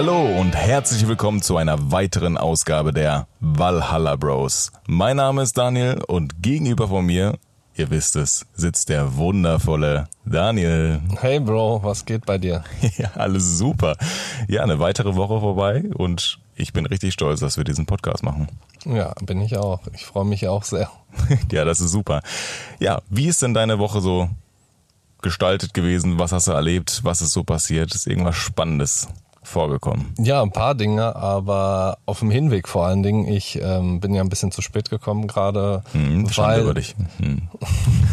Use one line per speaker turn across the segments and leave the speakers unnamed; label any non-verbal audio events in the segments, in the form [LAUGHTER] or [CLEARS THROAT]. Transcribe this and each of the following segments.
Hallo und herzlich willkommen zu einer weiteren Ausgabe der Valhalla Bros. Mein Name ist Daniel und gegenüber von mir, ihr wisst es, sitzt der wundervolle Daniel.
Hey Bro, was geht bei dir? [LAUGHS]
Ja, alles super. Ja, eine weitere Woche vorbei und ich bin richtig stolz, dass wir diesen Podcast machen.
Ja, bin ich auch. Ich freue mich auch sehr. [LAUGHS]
ja, das ist super. Ja, wie ist denn deine Woche so gestaltet gewesen? Was hast du erlebt? Was ist so passiert? Ist irgendwas Spannendes vorgekommen?
Ja, ein paar Dinge, aber auf dem Hinweg vor allen Dingen. Ich ähm, bin ja ein bisschen zu spät gekommen gerade,
hm, weil
über
dich. Hm.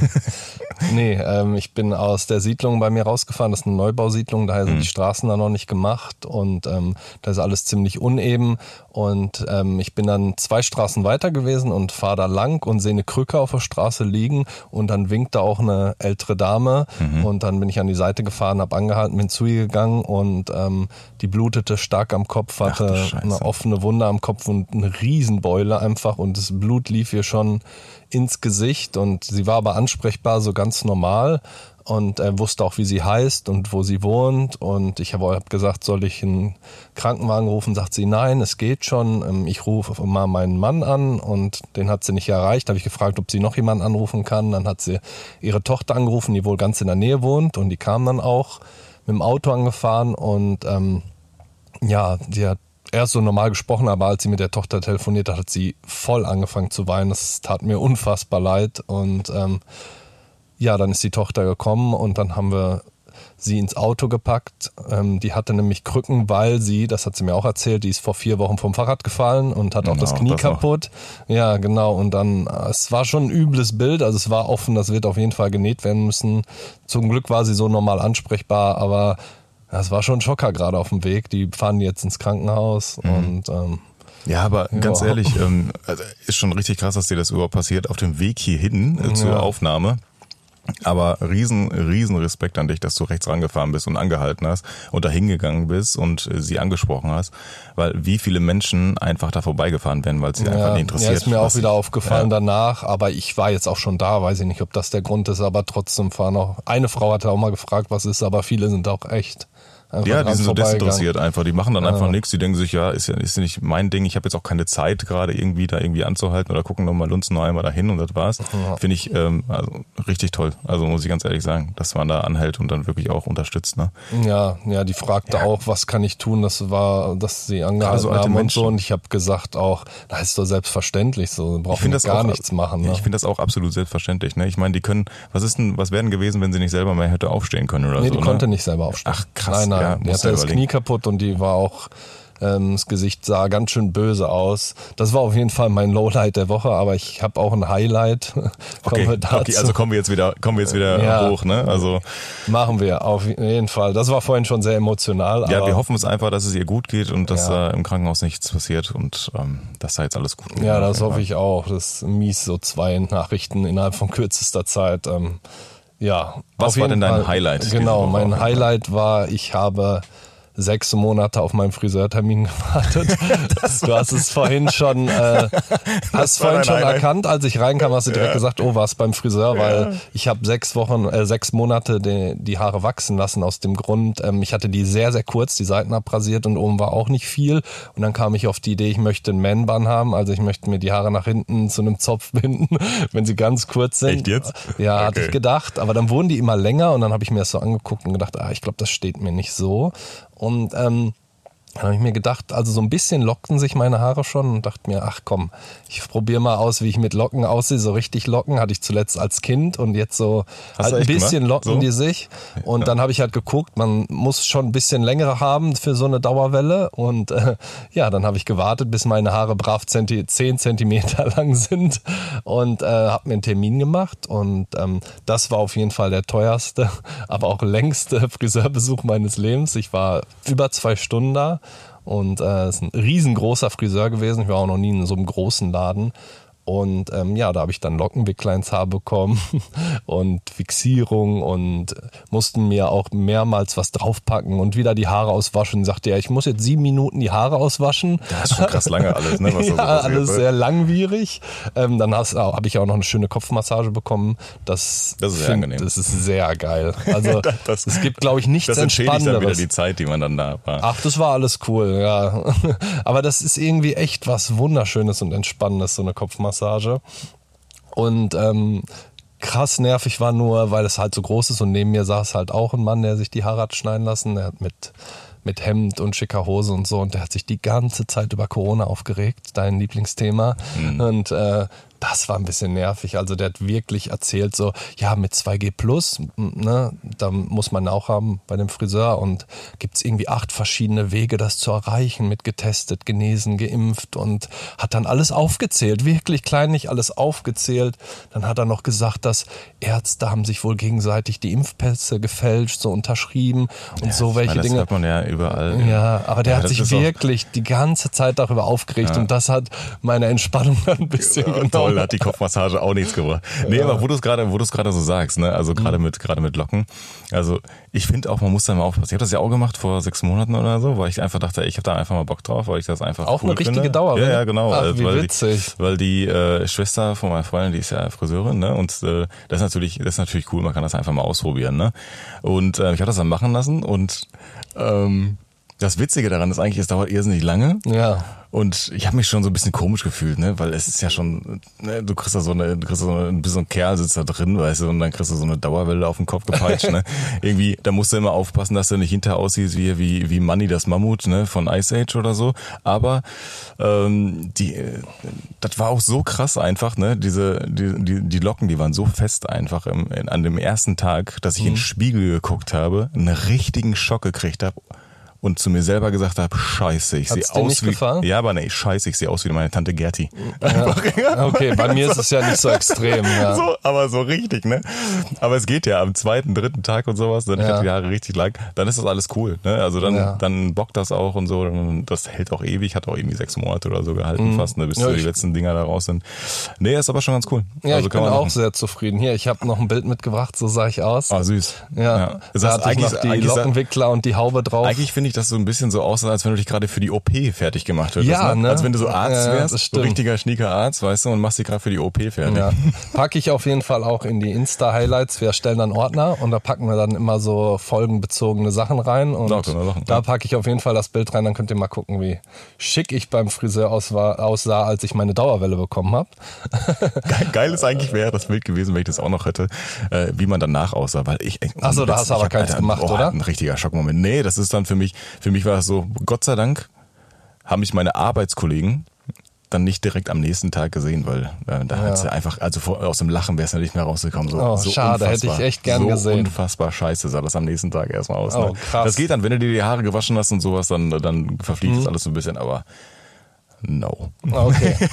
[LAUGHS]
nee, ähm, ich bin aus der Siedlung bei mir rausgefahren. Das ist eine Neubausiedlung, daher sind hm. die Straßen da noch nicht gemacht und ähm, da ist alles ziemlich uneben. Und ähm, ich bin dann zwei Straßen weiter gewesen und fahre da lang und sehe eine Krücke auf der Straße liegen und dann winkt da auch eine ältere Dame mhm. und dann bin ich an die Seite gefahren, habe angehalten, bin zu ihr gegangen und ähm, die blutete stark am Kopf, hatte eine offene Wunde am Kopf und eine Riesenbeule einfach und das Blut lief ihr schon ins Gesicht und sie war aber ansprechbar, so ganz normal und er wusste auch, wie sie heißt und wo sie wohnt. Und ich habe hab gesagt, soll ich einen Krankenwagen rufen? Sagt sie, nein, es geht schon. Ähm, ich rufe mal meinen Mann an und den hat sie nicht erreicht. Habe ich gefragt, ob sie noch jemanden anrufen kann. Dann hat sie ihre Tochter angerufen, die wohl ganz in der Nähe wohnt und die kam dann auch mit dem Auto angefahren und ähm, ja, die hat erst so normal gesprochen, aber als sie mit der Tochter telefoniert hat, hat sie voll angefangen zu weinen. Das tat mir unfassbar leid und ähm, ja, dann ist die Tochter gekommen und dann haben wir sie ins Auto gepackt. Ähm, die hatte nämlich Krücken, weil sie, das hat sie mir auch erzählt, die ist vor vier Wochen vom Fahrrad gefallen und hat genau, auch das Knie das kaputt. Noch. Ja, genau. Und dann, es war schon ein übles Bild. Also es war offen, das wird auf jeden Fall genäht werden müssen. Zum Glück war sie so normal ansprechbar, aber es war schon ein Schocker gerade auf dem Weg. Die fahren jetzt ins Krankenhaus mhm. und ähm,
ja, aber ganz ja. ehrlich, ähm, also ist schon richtig krass, dass dir das überhaupt passiert auf dem Weg hierhin äh, zur ja. Aufnahme. Aber riesen, riesen Respekt an dich, dass du rechts rangefahren bist und angehalten hast und da hingegangen bist und äh, sie angesprochen hast, weil wie viele Menschen einfach da vorbeigefahren wären, weil sie ja, einfach nicht interessiert.
Ja, ist mir auch wieder aufgefallen ja. danach, aber ich war jetzt auch schon da, weiß ich nicht, ob das der Grund ist, aber trotzdem fahren auch, eine Frau hatte auch mal gefragt, was ist, aber viele sind auch echt
ja, die sind so desinteressiert einfach. Die machen dann ja. einfach nichts. Die denken sich, ja, ist ja ist nicht mein Ding. Ich habe jetzt auch keine Zeit, gerade irgendwie da irgendwie anzuhalten oder gucken nochmal lunzen noch einmal dahin und das war's. Ja. Finde ich ähm, also richtig toll. Also muss ich ganz ehrlich sagen, dass man da anhält und dann wirklich auch unterstützt. Ne?
Ja, ja, die fragte ja. auch, was kann ich tun? Das war, dass sie angehalten so haben und so. Und ich habe gesagt auch, das ist doch selbstverständlich so. Brauchen wir gar auch, nichts machen. Ne?
Ich finde das auch absolut selbstverständlich. Ne? Ich meine, die können, was ist denn, was wären gewesen, wenn sie nicht selber mehr hätte aufstehen können oder
nee,
so?
Nee, die
ne?
konnte nicht selber aufstehen.
Ach krass.
Nein, nein ja, die hatte das Knie kaputt und die war auch ähm, das Gesicht sah ganz schön böse aus. Das war auf jeden Fall mein Lowlight der Woche, aber ich habe auch ein Highlight. [LAUGHS]
okay, okay, also kommen wir jetzt wieder, kommen wir jetzt wieder ja, hoch, ne? Also
machen wir auf jeden Fall. Das war vorhin schon sehr emotional.
Ja, wir hoffen es einfach, dass es ihr gut geht und dass ja. äh, im Krankenhaus nichts passiert und ähm, dass da jetzt alles gut geht.
Ja, das hoffe ich auch. Das ist mies, so zwei Nachrichten innerhalb von kürzester Zeit. Ähm, ja.
Was war denn dein Fall, Highlight?
Genau, mein Highlight war, ich habe sechs Monate auf meinen Friseurtermin [LAUGHS] gewartet. du hast es vorhin schon, äh, hast vorhin schon Highlight. erkannt, als ich reinkam, hast du direkt ja. gesagt, oh, was beim Friseur, weil ja. ich habe sechs Wochen, äh, sechs Monate die, die Haare wachsen lassen aus dem Grund, ähm, ich hatte die sehr, sehr kurz, die Seiten abrasiert und oben war auch nicht viel. Und dann kam ich auf die Idee, ich möchte einen Man-Bun haben, also ich möchte mir die Haare nach hinten zu einem Zopf [LAUGHS] binden, wenn sie ganz kurz sind.
Echt jetzt?
Ja, okay. hatte ich gedacht, aber dann wurden die immer länger und dann habe ich mir das so angeguckt und gedacht, ah, ich glaube, das steht mir nicht so. Und ähm, dann habe ich mir gedacht, also so ein bisschen lockten sich meine Haare schon und dachte mir, ach komm, ich probiere mal aus, wie ich mit Locken aussehe. So richtig Locken hatte ich zuletzt als Kind und jetzt so Hast halt ein bisschen gemacht? locken so? die sich. Und ja. dann habe ich halt geguckt, man muss schon ein bisschen längere haben für so eine Dauerwelle. Und äh, ja, dann habe ich gewartet, bis meine Haare brav zehn Zentimeter [LAUGHS] lang sind und äh, habe mir einen Termin gemacht. Und ähm, das war auf jeden Fall der teuerste, [LAUGHS] aber auch längste Friseurbesuch meines Lebens. Ich war über zwei Stunden da und äh, ist ein riesengroßer Friseur gewesen. Ich war auch noch nie in so einem großen Laden. Und ähm, ja, da habe ich dann Lockenwickler ins Haar bekommen [LAUGHS] und Fixierung und mussten mir auch mehrmals was draufpacken und wieder die Haare auswaschen. Sagte er, ich muss jetzt sieben Minuten die Haare auswaschen.
Das ist schon krass lange alles, ne?
Was [LAUGHS] ja, so alles sehr langwierig. Ähm, dann habe ich auch noch eine schöne Kopfmassage bekommen. Das,
das ist sehr find, angenehm.
Das ist sehr geil. Also [LAUGHS] das, es gibt, glaube ich, nichts das Entspannenderes.
dann wieder die Zeit, die man dann da war.
Ach, das war alles cool, ja. Aber das ist irgendwie echt was Wunderschönes und Entspannendes, so eine Kopfmassage. Massage. Und ähm, krass nervig war nur, weil es halt so groß ist und neben mir saß halt auch ein Mann, der sich die Haare hat schneiden lassen. Der hat mit, mit Hemd und schicker Hose und so und der hat sich die ganze Zeit über Corona aufgeregt, dein Lieblingsthema. Mhm. Und äh, das war ein bisschen nervig. Also der hat wirklich erzählt so, ja, mit 2G Plus, ne, da muss man auch haben bei dem Friseur und gibt es irgendwie acht verschiedene Wege, das zu erreichen, mit getestet, genesen, geimpft und hat dann alles aufgezählt, wirklich kleinlich alles aufgezählt. Dann hat er noch gesagt, dass Ärzte haben sich wohl gegenseitig die Impfpässe gefälscht, so unterschrieben und ja, so welche
meine,
Dinge.
Das hört man ja überall.
Ja, aber der ja, hat sich wirklich die ganze Zeit darüber aufgeregt ja. und das hat meine Entspannung [LAUGHS] ein bisschen
ja, genommen hat die Kopfmassage auch nichts gebracht. Nee, aber wo du es gerade, wo du es gerade so sagst, ne, also gerade mhm. mit, gerade mit Locken. Also ich finde auch, man muss da mal aufpassen. Ich habe das ja auch gemacht vor sechs Monaten oder so, weil ich einfach dachte, ich habe da einfach mal Bock drauf, weil ich das einfach
auch
cool
eine richtige
finde.
Dauer.
Ja, ja, genau.
Ach, wie
weil
witzig.
Die, weil die äh, Schwester von meiner Freundin, die ist ja Friseurin, ne, und äh, das ist natürlich, das ist natürlich cool. Man kann das einfach mal ausprobieren, ne. Und äh, ich habe das dann machen lassen und ähm, das Witzige daran ist eigentlich, es dauert irrsinnig lange.
Ja.
Und ich habe mich schon so ein bisschen komisch gefühlt, ne, weil es ist ja schon, ne, du kriegst da so eine, du kriegst so eine, so ein Kerl sitzt da drin, weißt du, und dann kriegst du so eine Dauerwelle auf den Kopf gepeitscht, ne. [LAUGHS] Irgendwie, da musst du immer aufpassen, dass du nicht hinterher aussiehst wie wie wie Manny das Mammut, ne, von Ice Age oder so. Aber ähm, die, das war auch so krass einfach, ne, diese die die, die Locken, die waren so fest einfach im, in, an dem ersten Tag, dass ich mhm. in den Spiegel geguckt habe, einen richtigen Schock gekriegt habe und zu mir selber gesagt habe, scheiße, ich sehe aus wie
gefallen?
Ja, aber nee, scheiße, ich sehe aus wie meine Tante Gerti.
Ja. okay, bei mir ist es ja nicht so extrem, ja.
So, aber so richtig, ne? Aber es geht ja am zweiten, dritten Tag und sowas, dann ja. ich die Haare richtig lang, dann ist das alles cool, ne? Also dann ja. dann bockt das auch und so, das hält auch ewig, hat auch irgendwie sechs Monate oder so gehalten mhm. fast, ne, bis ja, die letzten Dinger da raus sind. Nee, ist aber schon ganz cool.
Ja, also ich bin auch sehr zufrieden. Hier, ich habe noch ein Bild mitgebracht, so sah ich aus.
Ah, süß.
Ja. ja. Das da hatte ich noch die Lockenwickler und die Haube drauf.
Eigentlich finde ich das so ein bisschen so aussah, als wenn du dich gerade für die OP fertig gemacht hättest. Ja, ne? ne? Als wenn du so Arzt wärst, ja, so richtiger schnieker Arzt, weißt du, und machst dich gerade für die OP fertig. Ja.
Packe ich auf jeden Fall auch in die Insta-Highlights. Wir erstellen dann Ordner und da packen wir dann immer so folgenbezogene Sachen rein. Und Sachen, da packe ich auf jeden Fall das Bild rein, dann könnt ihr mal gucken, wie schick ich beim Friseur aussah, als ich meine Dauerwelle bekommen habe. [LAUGHS]
Geil ist eigentlich wäre das Bild gewesen, wenn ich das auch noch hätte, äh, wie man danach aussah, weil ich.
Achso, da hast du aber keins Alter, gemacht, oh, oder?
Ein richtiger Schockmoment. Nee, das ist dann für mich, für mich war das so, Gott sei Dank haben mich meine Arbeitskollegen dann nicht direkt am nächsten Tag gesehen, weil äh, da ja. hat ja einfach, also vor, aus dem Lachen wäre es ja nicht mehr rausgekommen. So,
oh,
so
schade, hätte ich echt gern
so
gesehen.
unfassbar scheiße sah das am nächsten Tag erstmal aus.
Oh,
ne? krass. Das geht dann, wenn du dir die Haare gewaschen hast und sowas, dann, dann verfliegt mhm. das alles so ein bisschen, aber No.
Okay. [LAUGHS]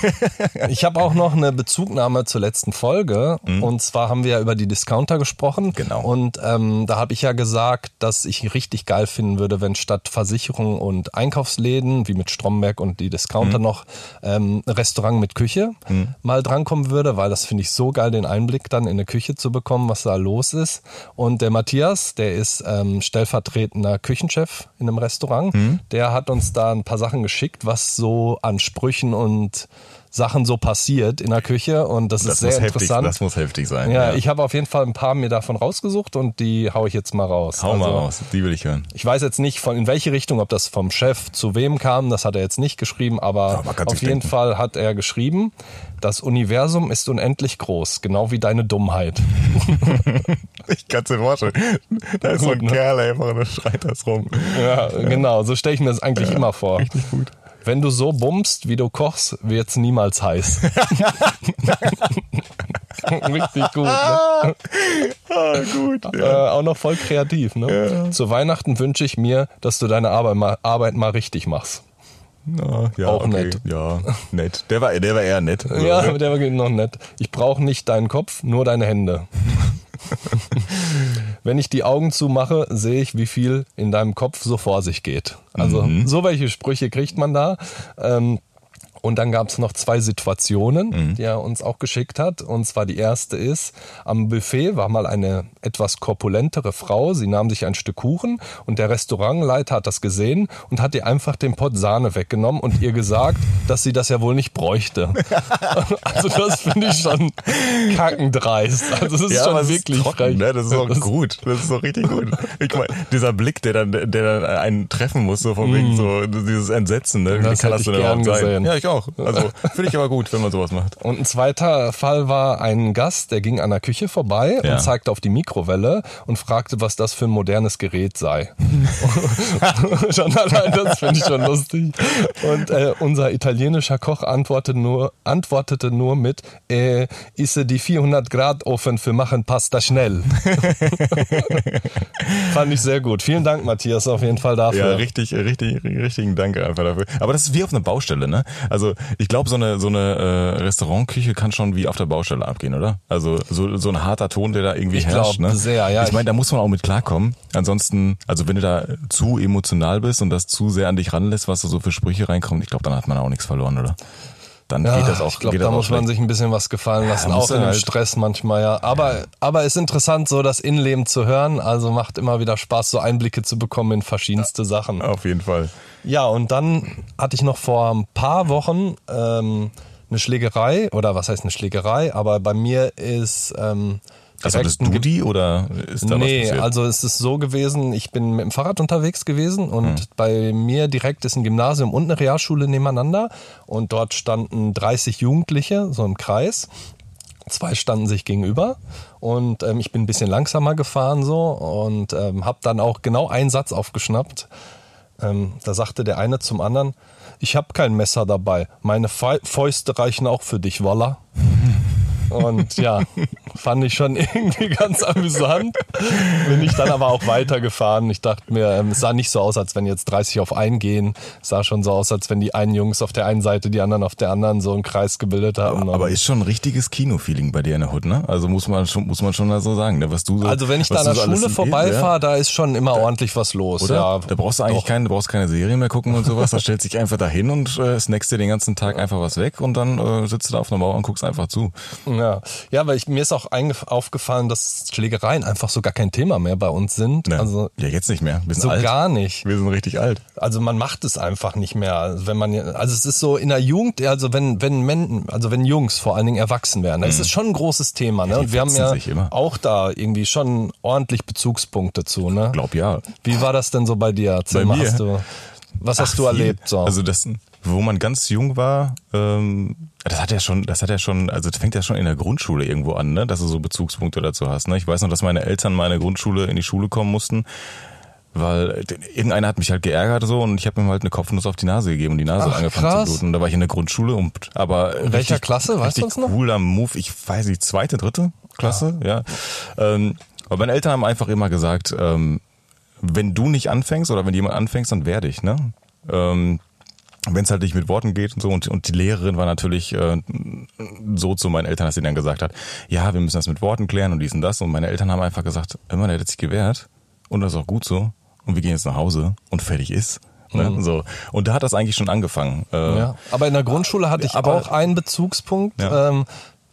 Ich habe auch noch eine Bezugnahme zur letzten Folge. Mhm. Und zwar haben wir ja über die Discounter gesprochen.
Genau.
Und ähm, da habe ich ja gesagt, dass ich richtig geil finden würde, wenn statt Versicherung und Einkaufsläden, wie mit Stromberg und die Discounter mhm. noch ähm, Restaurant mit Küche mhm. mal drankommen würde, weil das finde ich so geil, den Einblick dann in eine Küche zu bekommen, was da los ist. Und der Matthias, der ist ähm, stellvertretender Küchenchef in einem Restaurant, mhm. der hat uns da ein paar Sachen geschickt, was so an Sprüchen und Sachen so passiert in der Küche und das, das ist sehr
heftig,
interessant.
Das muss heftig sein.
Ja, ja. ich habe auf jeden Fall ein paar mir davon rausgesucht und die haue ich jetzt mal raus.
Hau also, mal raus, die will ich hören.
Ich weiß jetzt nicht von in welche Richtung, ob das vom Chef zu wem kam, das hat er jetzt nicht geschrieben, aber ja, auf jeden denken. Fall hat er geschrieben, das Universum ist unendlich groß, genau wie deine Dummheit. [LAUGHS]
ich kann es dir vorstellen. Da ist so ein ne? Kerl einfach und schreit das rum.
Ja, genau, so stelle ich mir das eigentlich immer vor.
Richtig gut.
Wenn du so bummst, wie du kochst, wird's niemals heiß. [LAUGHS] Richtig gut. Ne?
ah, gut.
Ja. Äh, auch noch voll kreativ. Ne? Ja. Zu Weihnachten wünsche ich mir, dass du deine Arbeit mal, Arbeit mal richtig machst.
Na, ja, auch okay. nett. Ja, nett. Der war, der war eher nett.
Ja, der war noch nett. Ich brauche nicht deinen Kopf, nur deine Hände. [LAUGHS] Wenn ich die Augen zumache, sehe ich, wie viel in deinem Kopf so vor sich geht. Also mhm. so welche Sprüche kriegt man da. Ähm, Und dann gab es noch zwei Situationen, mhm. die er uns auch geschickt hat. Und zwar die erste ist, am Buffet war mal eine etwas korpulentere Frau. Sie nahm sich ein Stück Kuchen und der Restaurantleiter hat das gesehen und hat ihr einfach den Pott Sahne weggenommen und ihr gesagt, [LAUGHS] dass sie das ja wohl nicht bräuchte. [LAUGHS] also das finde ich schon kackendreist. Also das ist ja, schon wirklich ist trocken,
ne? Das ist auch gut. Das ist auch richtig gut. Ich meine, dieser Blick, der dann, der dann einen treffen muss, so von mm. wegen so dieses Entsetzen, ne?
Wie das kann das denn überhaupt sein?
Ja, ich auch. Also finde ich aber gut, wenn man sowas macht.
Und ein zweiter Fall war ein Gast, der ging an der Küche vorbei ja. und zeigte auf die Mikrowelle und fragte, was das für ein modernes Gerät sei. [LAUGHS] schon allein das finde ich schon lustig. Und äh, unser italienischer Koch antwortete nur, antwortete nur mit, äh, isse die 400 Grad Ofen für machen Pasta schnell. [LAUGHS] Fand ich sehr gut. Vielen Dank, Matthias, auf jeden Fall dafür.
Ja, richtig, richtig, richtigen Dank einfach dafür. Aber das ist wie auf einer Baustelle, ne? Also ich glaube, so eine so eine äh, Restaurantküche kann schon wie auf der Baustelle abgehen, oder? Also so, so ein harter Ton, der da irgendwie ich herrscht. Ne?
Sehr, ja.
Ich meine, da muss man auch mit klarkommen. Ansonsten, also wenn du da zu emotional bist und das zu sehr an dich ranlässt, was da so für Sprüche reinkommt, ich glaube, dann hat man auch nichts verloren, oder?
Dann ja, geht das auch. Ich glaube, da muss man sich ein bisschen was gefallen lassen, ja, auch in dem halt Stress manchmal, ja. Aber, ja. aber ist interessant, so das Innenleben zu hören. Also macht immer wieder Spaß, so Einblicke zu bekommen in verschiedenste Sachen.
Auf jeden Fall.
Ja, und dann hatte ich noch vor ein paar Wochen ähm, eine Schlägerei, oder was heißt eine Schlägerei, aber bei mir ist ähm,
also das du die oder ist da
nee,
was passiert?
also es ist so gewesen, ich bin mit dem Fahrrad unterwegs gewesen und hm. bei mir direkt ist ein Gymnasium und eine Realschule nebeneinander und dort standen 30 Jugendliche so im Kreis. Zwei standen sich gegenüber und ähm, ich bin ein bisschen langsamer gefahren so und ähm, habe dann auch genau einen Satz aufgeschnappt. Ähm, da sagte der eine zum anderen, ich habe kein Messer dabei, meine Fäuste reichen auch für dich, Walla. [LAUGHS] Und ja, fand ich schon [LAUGHS] irgendwie ganz amüsant. Bin ich dann aber auch weitergefahren. Ich dachte mir, ähm, es sah nicht so aus, als wenn jetzt 30 auf einen gehen. Es sah schon so aus, als wenn die einen Jungs auf der einen Seite, die anderen auf der anderen so einen Kreis gebildet haben.
Aber, aber ist schon ein richtiges Kino-Feeling bei dir in der Hut, ne? Also muss man schon, muss man schon so sagen, ne? was du so,
Also wenn ich da an der so Schule vorbeifahre, ja? da ist schon immer da, ordentlich was los. Oder? Ja,
da brauchst du eigentlich keine, brauchst keine Serien mehr gucken und sowas. Da [LAUGHS] stellst dich einfach dahin und äh, snackst dir den ganzen Tag einfach was weg und dann äh, sitzt du da auf einer Mauer und guckst einfach zu.
Ja, ja weil ich, mir ist auch aufgefallen, dass Schlägereien einfach so gar kein Thema mehr bei uns sind.
Ja,
also
ja jetzt nicht mehr.
Wir sind so alt. gar nicht.
Wir sind richtig alt.
Also man macht es einfach nicht mehr. Also wenn man, also es ist so in der Jugend, also wenn wenn Men, also wenn Jungs vor allen Dingen erwachsen werden, mhm. ist es schon ein großes Thema. Ne? Ja, wir haben ja auch da irgendwie schon ordentlich Bezugspunkte zu. Ne?
Ich glaub ja.
Wie war das denn so bei dir? Erzähl bei mir? Hast du, was hast Ach, du erlebt? So?
Also das wo man ganz jung war, ähm, das hat ja schon, das hat ja schon, also das fängt ja schon in der Grundschule irgendwo an, ne, dass du so Bezugspunkte dazu hast. Ne? Ich weiß noch, dass meine Eltern meine Grundschule in die Schule kommen mussten, weil irgendeiner hat mich halt geärgert so und ich habe ihm halt eine Kopfnuss auf die Nase gegeben und die Nase Ach, angefangen krass. zu bluten. Und da war ich in der Grundschule und aber
in welcher richtig, Klasse, weißt du noch?
Cooler Move, ich weiß nicht, zweite, dritte Klasse, ja. ja. Ähm, aber meine Eltern haben einfach immer gesagt, ähm, wenn du nicht anfängst oder wenn jemand anfängst, dann werde ich, ne? Ähm, wenn es halt nicht mit Worten geht und so. Und, und die Lehrerin war natürlich äh, so zu meinen Eltern, dass sie dann gesagt hat, ja, wir müssen das mit Worten klären und dies und das. Und meine Eltern haben einfach gesagt, immer der hat sich gewehrt und das ist auch gut so. Und wir gehen jetzt nach Hause und fertig ist. Ne? Mhm. So. Und da hat das eigentlich schon angefangen.
Äh, ja, aber in der Grundschule hatte ich aber, auch einen Bezugspunkt. Ja. Ähm,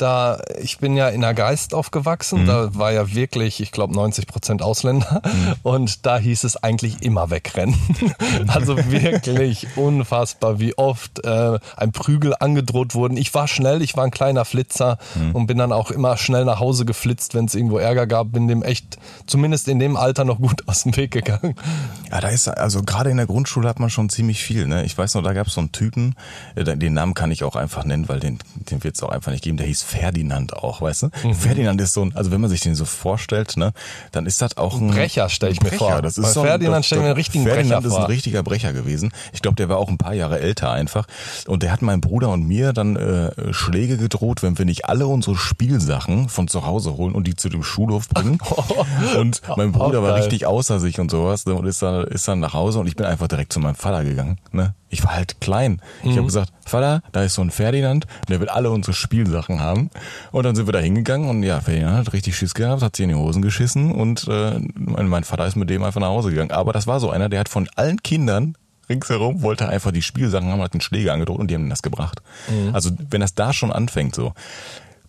da ich bin ja in der Geist aufgewachsen, mhm. da war ja wirklich, ich glaube 90 Prozent Ausländer mhm. und da hieß es eigentlich immer wegrennen. [LAUGHS] also wirklich unfassbar, wie oft äh, ein Prügel angedroht wurden. Ich war schnell, ich war ein kleiner Flitzer mhm. und bin dann auch immer schnell nach Hause geflitzt, wenn es irgendwo Ärger gab, bin dem echt zumindest in dem Alter noch gut aus dem Weg gegangen.
Ja, da ist also gerade in der Grundschule hat man schon ziemlich viel. Ne? Ich weiß noch, da gab es so einen Typen, äh, den Namen kann ich auch einfach nennen, weil den, den wird es auch einfach nicht geben. Der hieß Ferdinand auch, weißt du? Mhm. Ferdinand ist so ein, also wenn man sich den so vorstellt, ne, dann ist das auch ein
Brecher, stelle ich mir vor.
Das ist Bei
so ein, Ferdinand stelle ich mir einen richtigen Ferdinand
Brecher vor. ist ein richtiger Brecher gewesen. Ich glaube, der war auch ein paar Jahre älter einfach. Und der hat meinem Bruder und mir dann äh, Schläge gedroht, wenn wir nicht alle unsere Spielsachen von zu Hause holen und die zu dem Schulhof bringen. [LAUGHS] und mein Bruder war richtig außer sich und sowas ne, und ist dann, ist dann nach Hause und ich bin einfach direkt zu meinem Vater gegangen. Ne? Ich war halt klein. Ich mhm. habe gesagt, Vater, da ist so ein Ferdinand, der wird alle unsere Spielsachen haben. Und dann sind wir da hingegangen und ja, Ferdinand hat richtig Schiss gehabt, hat sich in die Hosen geschissen und äh, mein Vater ist mit dem einfach nach Hause gegangen. Aber das war so einer, der hat von allen Kindern ringsherum, wollte einfach die Spielsachen haben, hat einen Schläger angedroht und die haben das gebracht. Mhm. Also wenn das da schon anfängt so.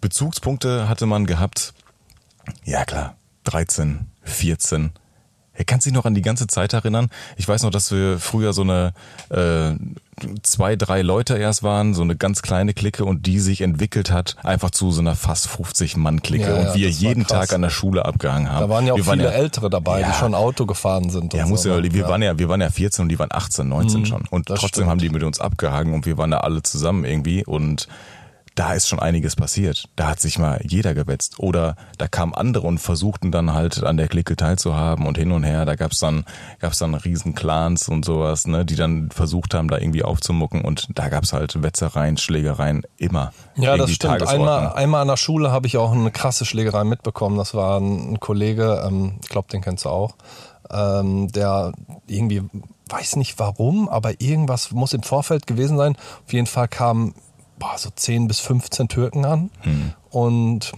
Bezugspunkte hatte man gehabt, ja klar, 13, 14, Kannst du dich noch an die ganze Zeit erinnern? Ich weiß noch, dass wir früher so eine äh, zwei, drei Leute erst waren, so eine ganz kleine Clique und die sich entwickelt hat, einfach zu so einer fast 50 Mann Clique ja, und wir jeden Tag an der Schule abgehangen haben.
Da waren ja auch
wir
viele ja, Ältere dabei, ja, die schon Auto gefahren sind.
Ja, muss so. ja, wir waren ja, wir waren ja 14 und die waren 18, 19 mhm, schon und trotzdem stimmt. haben die mit uns abgehangen und wir waren da alle zusammen irgendwie und da ist schon einiges passiert. Da hat sich mal jeder gewetzt. Oder da kamen andere und versuchten dann halt an der Clique teilzuhaben und hin und her. Da gab's dann, gab's dann Riesenclans und sowas, ne, die dann versucht haben, da irgendwie aufzumucken. Und da gab's halt Wetzereien, Schlägereien immer.
Ja, das stimmt. Einmal, einmal an der Schule habe ich auch eine krasse Schlägerei mitbekommen. Das war ein, Kollege, ähm, ich glaube, den kennst du auch, ähm, der irgendwie weiß nicht warum, aber irgendwas muss im Vorfeld gewesen sein. Auf jeden Fall kam boah, so 10 bis 15 Türken an mhm. und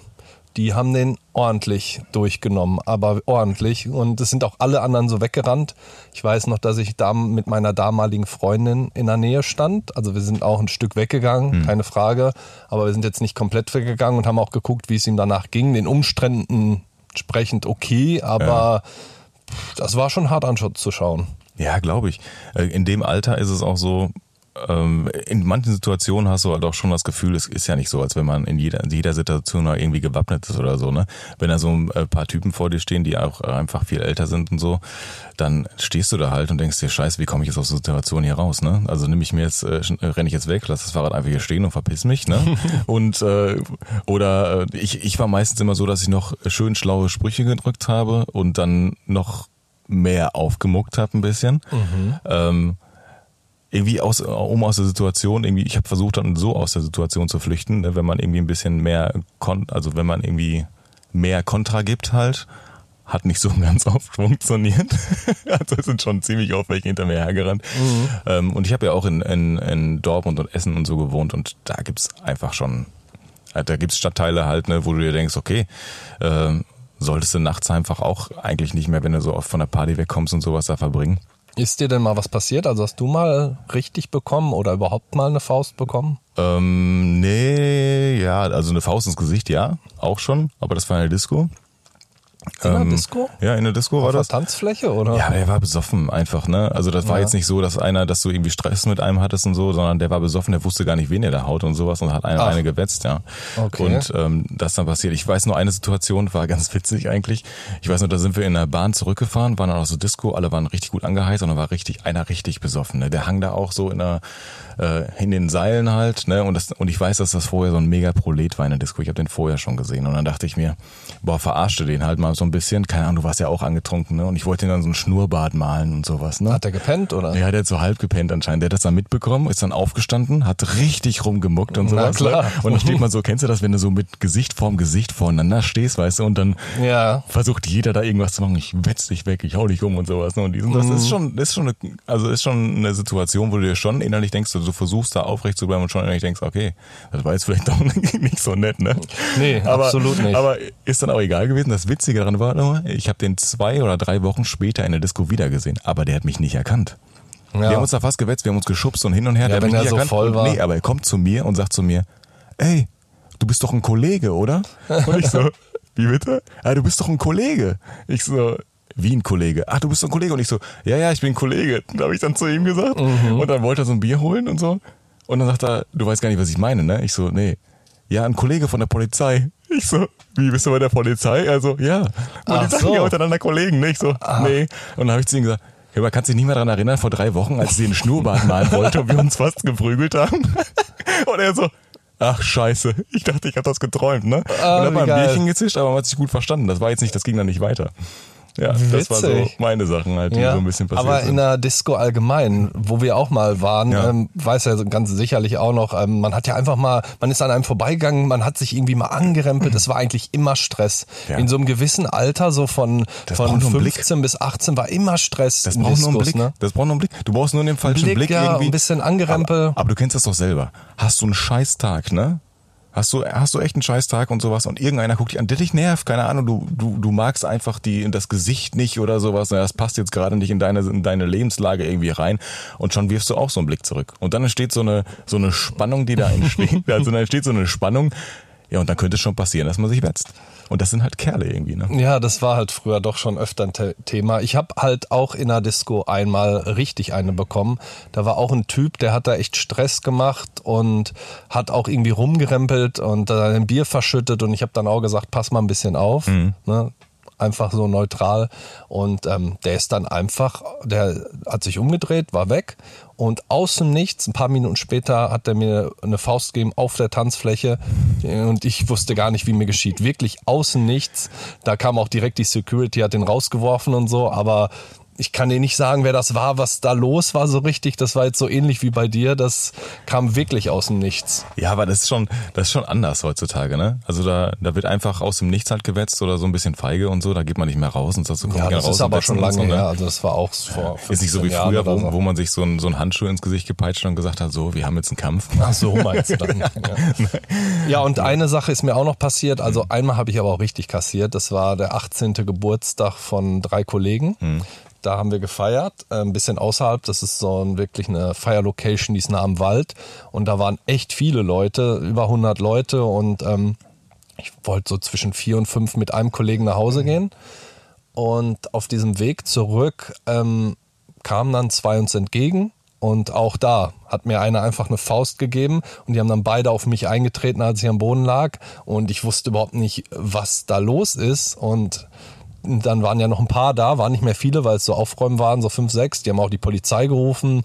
die haben den ordentlich durchgenommen, aber ordentlich. Und es sind auch alle anderen so weggerannt. Ich weiß noch, dass ich da mit meiner damaligen Freundin in der Nähe stand. Also wir sind auch ein Stück weggegangen, mhm. keine Frage. Aber wir sind jetzt nicht komplett weggegangen und haben auch geguckt, wie es ihm danach ging. Den Umständen entsprechend okay, aber ja. das war schon hart anzuschauen.
Ja, glaube ich. Äh, in dem Alter ist es auch so, in manchen Situationen hast du halt auch schon das Gefühl, es ist ja nicht so, als wenn man in jeder, in jeder Situation irgendwie gewappnet ist oder so, ne? Wenn da so ein äh, paar Typen vor dir stehen, die auch einfach viel älter sind und so, dann stehst du da halt und denkst dir, scheiße, wie komme ich jetzt aus der Situation hier raus, ne? Also nimm ich mir jetzt, äh, renne ich jetzt weg, lass das Fahrrad einfach hier stehen und verpiss mich, ne? [LAUGHS] und äh, oder äh, ich, ich war meistens immer so, dass ich noch schön schlaue Sprüche gedrückt habe und dann noch mehr aufgemuckt habe ein bisschen. Mhm. Ähm, irgendwie aus, um aus der Situation, irgendwie, ich habe versucht dann so aus der Situation zu flüchten, ne, wenn man irgendwie ein bisschen mehr, kon also wenn man irgendwie mehr Kontra gibt halt, hat nicht so [LAUGHS] ganz oft funktioniert. [LAUGHS] also es sind schon ziemlich oft welche hinter mir hergerannt. Mhm. Ähm, und ich habe ja auch in, in, in Dortmund und Essen und so gewohnt und da gibt's einfach schon, äh, da gibt's Stadtteile halt, ne, wo du dir denkst, okay, äh, solltest du nachts einfach auch eigentlich nicht mehr, wenn du so oft von der Party wegkommst und sowas da verbringen.
Ist dir denn mal was passiert? Also hast du mal richtig bekommen oder überhaupt mal eine Faust bekommen?
Ähm, nee, ja, also eine Faust ins Gesicht, ja, auch schon, aber das war eine Disco.
In der ähm, Disco?
Ja, in der Disco
Auf
war das.
Tanzfläche oder?
Ja, der war besoffen einfach, ne? Also das war ja. jetzt nicht so, dass einer, dass du irgendwie Stress mit einem hattest und so, sondern der war besoffen, der wusste gar nicht, wen er da haut und sowas und hat eine, eine gewetzt, ja. Okay. Und ähm, das dann passiert. Ich weiß nur eine Situation, war ganz witzig eigentlich. Ich weiß nur, da sind wir in der Bahn zurückgefahren, waren dann auch so Disco, alle waren richtig gut angeheizt und dann war richtig einer richtig besoffen. Ne? Der hang da auch so in der äh, in den Seilen halt, ne? Und das und ich weiß, dass das vorher so ein mega Prolet war in der Disco. Ich habe den vorher schon gesehen und dann dachte ich mir, boah, verarschte den halt mal so ein bisschen. Keine Ahnung, du warst ja auch angetrunken, ne? Und ich wollte ihn dann so ein Schnurrbart malen und sowas, ne?
Hat er gepennt oder?
Ja, der hat so halb gepennt anscheinend. Der hat das dann mitbekommen, ist dann aufgestanden, hat richtig rumgemuckt und sowas. Na ne? klar. Und dann steht man so, [LAUGHS] kennst du das, wenn du so mit Gesicht vorm Gesicht voreinander stehst, weißt du, und dann ja. versucht jeder da irgendwas zu machen. Ich wetz dich weg, ich hau dich um und sowas. Ne? Und das mhm. ist schon, ist schon, eine, also ist schon eine Situation, wo du dir schon innerlich denkst, du du versuchst da aufrecht zu bleiben und schon innerlich denkst, okay, das war jetzt vielleicht doch [LAUGHS] nicht so nett, ne?
Nee, aber, absolut nicht.
Aber ist dann auch egal gewesen. Das Witzige daran war nur, ich habe den zwei oder drei Wochen später in der Disco wiedergesehen, aber der hat mich nicht erkannt. Ja. Wir haben uns da fast gewetzt, wir haben uns geschubst und hin und her.
Ja,
der
wenn er so voll war.
Nee, aber er kommt zu mir und sagt zu mir, ey, du bist doch ein Kollege, oder? Und ich so, [LAUGHS] wie bitte? Ah, du bist doch ein Kollege. Ich so, wie ein Kollege. Ach, du bist doch ein Kollege. Und ich so, ja, ja, ich bin ein Kollege. Da habe ich dann zu ihm gesagt. Mhm. Und dann wollte er so ein Bier holen und so. Und dann sagt er, du weißt gar nicht, was ich meine, ne? Ich so, nee. Ja, ein Kollege von der Polizei. Ich so, wie bist du bei der Polizei? Also, ja. Und die sagen ja untereinander Kollegen, ne? Ich so, ah. nee. Und dann habe ich zu ihm gesagt, ja, aber kannst du dich nicht mehr daran erinnern, vor drei Wochen, als sie den Schnurrbart malen wollte und wir uns fast geprügelt haben? [LAUGHS] Und er so, ach scheiße, ich dachte, ich habe das geträumt, ne? Ah, und dann hat man ein Bierchen gezischt, aber man hat sich gut verstanden. Das war jetzt nicht, das ging dann nicht weiter. Ja, Witzig. das war so meine Sachen halt, die ja, so ein bisschen passiert
Aber
sind.
in der Disco allgemein, wo wir auch mal waren, ja. ähm, weiß ja ganz sicherlich auch noch, ähm, man hat ja einfach mal, man ist an einem vorbeigegangen, man hat sich irgendwie mal angerempelt, es war eigentlich immer Stress. Ja. In so einem gewissen Alter, so von, von 15 bis 18 war immer Stress.
Das braucht nur einen Blick. Ne? Das braucht nur einen Blick. Du brauchst nur den falschen Blick, Blick
ja,
irgendwie.
ein bisschen angerempel.
Aber, aber du kennst das doch selber. Hast du einen Scheißtag, ne? Hast du, hast du echt einen Scheißtag und sowas und irgendeiner guckt dich an, der dich nervt, keine Ahnung, du, du, du magst einfach die, das Gesicht nicht oder sowas, das passt jetzt gerade nicht in deine, in deine Lebenslage irgendwie rein und schon wirfst du auch so einen Blick zurück. Und dann entsteht so eine, so eine Spannung, die da entsteht, [LAUGHS] also dann entsteht so eine Spannung, ja, und dann könnte es schon passieren, dass man sich wetzt. Und das sind halt Kerle irgendwie, ne?
Ja, das war halt früher doch schon öfter ein Thema. Ich habe halt auch in der Disco einmal richtig eine bekommen. Da war auch ein Typ, der hat da echt Stress gemacht und hat auch irgendwie rumgerempelt und da ein Bier verschüttet und ich habe dann auch gesagt, pass mal ein bisschen auf. Mhm. Ne? Einfach so neutral. Und ähm, der ist dann einfach, der hat sich umgedreht, war weg und außen nichts, ein paar Minuten später hat er mir eine Faust gegeben auf der Tanzfläche und ich wusste gar nicht, wie mir geschieht. Wirklich außen nichts. Da kam auch direkt die Security, hat den rausgeworfen und so, aber ich kann dir nicht sagen, wer das war, was da los war so richtig. Das war jetzt so ähnlich wie bei dir. Das kam wirklich aus dem Nichts.
Ja, aber das ist schon, das ist schon anders heutzutage, ne? Also da, da wird einfach aus dem Nichts halt gewetzt oder so ein bisschen feige und so. Da geht man nicht mehr raus und sagt so,
komm, ja, das
raus
ist aber schon lange
so,
ne? her. Also das war auch vor.
Ist nicht so wie früher, wo, so. wo man sich so ein, so ein Handschuh ins Gesicht gepeitscht und gesagt hat, so, wir haben jetzt einen Kampf. [LAUGHS]
Ach so, meinst du dann? [LAUGHS] ja. ja, und eine Sache ist mir auch noch passiert. Also einmal habe ich aber auch richtig kassiert. Das war der 18. Geburtstag von drei Kollegen. Hm. Da haben wir gefeiert, äh, ein bisschen außerhalb. Das ist so ein, wirklich eine Fire-Location, die ist nah am Wald. Und da waren echt viele Leute, über 100 Leute. Und ähm, ich wollte so zwischen vier und fünf mit einem Kollegen nach Hause gehen. Und auf diesem Weg zurück ähm, kamen dann zwei uns entgegen. Und auch da hat mir einer einfach eine Faust gegeben und die haben dann beide auf mich eingetreten, als ich am Boden lag. Und ich wusste überhaupt nicht, was da los ist. Und dann waren ja noch ein paar da, waren nicht mehr viele, weil es so Aufräumen waren, so fünf, sechs. Die haben auch die Polizei gerufen.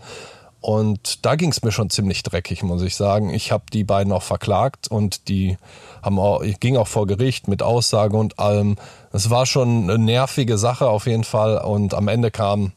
Und da ging es mir schon ziemlich dreckig, muss ich sagen. Ich habe die beiden auch verklagt und die haben auch, ich ging auch vor Gericht mit Aussage und allem. Es war schon eine nervige Sache auf jeden Fall. Und am Ende kam,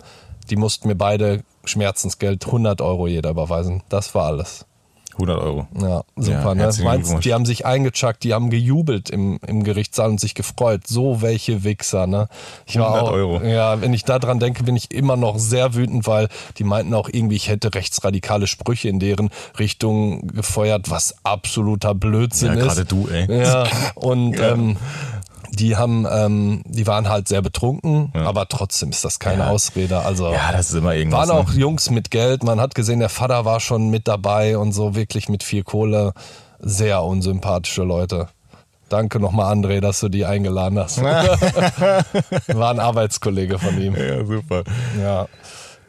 die mussten mir beide Schmerzensgeld 100 Euro jeder überweisen. Das war alles.
100 Euro.
Ja, super. Ja, ne? Meinst, die haben sich eingechuckt, die haben gejubelt im, im Gerichtssaal und sich gefreut. So welche Wichser, ne?
Ich war 100 auch, Euro.
Ja, wenn ich da dran denke, bin ich immer noch sehr wütend, weil die meinten auch irgendwie, ich hätte rechtsradikale Sprüche in deren Richtung gefeuert, was absoluter Blödsinn ja, ist.
Ja, gerade du, ey.
Ja, und ja. Ähm, die haben, ähm, die waren halt sehr betrunken, ja. aber trotzdem ist das keine ja. Ausrede. Also
ja, das ist immer irgendwas.
Waren auch ne? Jungs mit Geld. Man hat gesehen, der Vater war schon mit dabei und so wirklich mit viel Kohle. Sehr unsympathische Leute. Danke nochmal, André, dass du die eingeladen hast. [LAUGHS] [LAUGHS] War ein Arbeitskollege von ihm.
Ja, super.
Ja.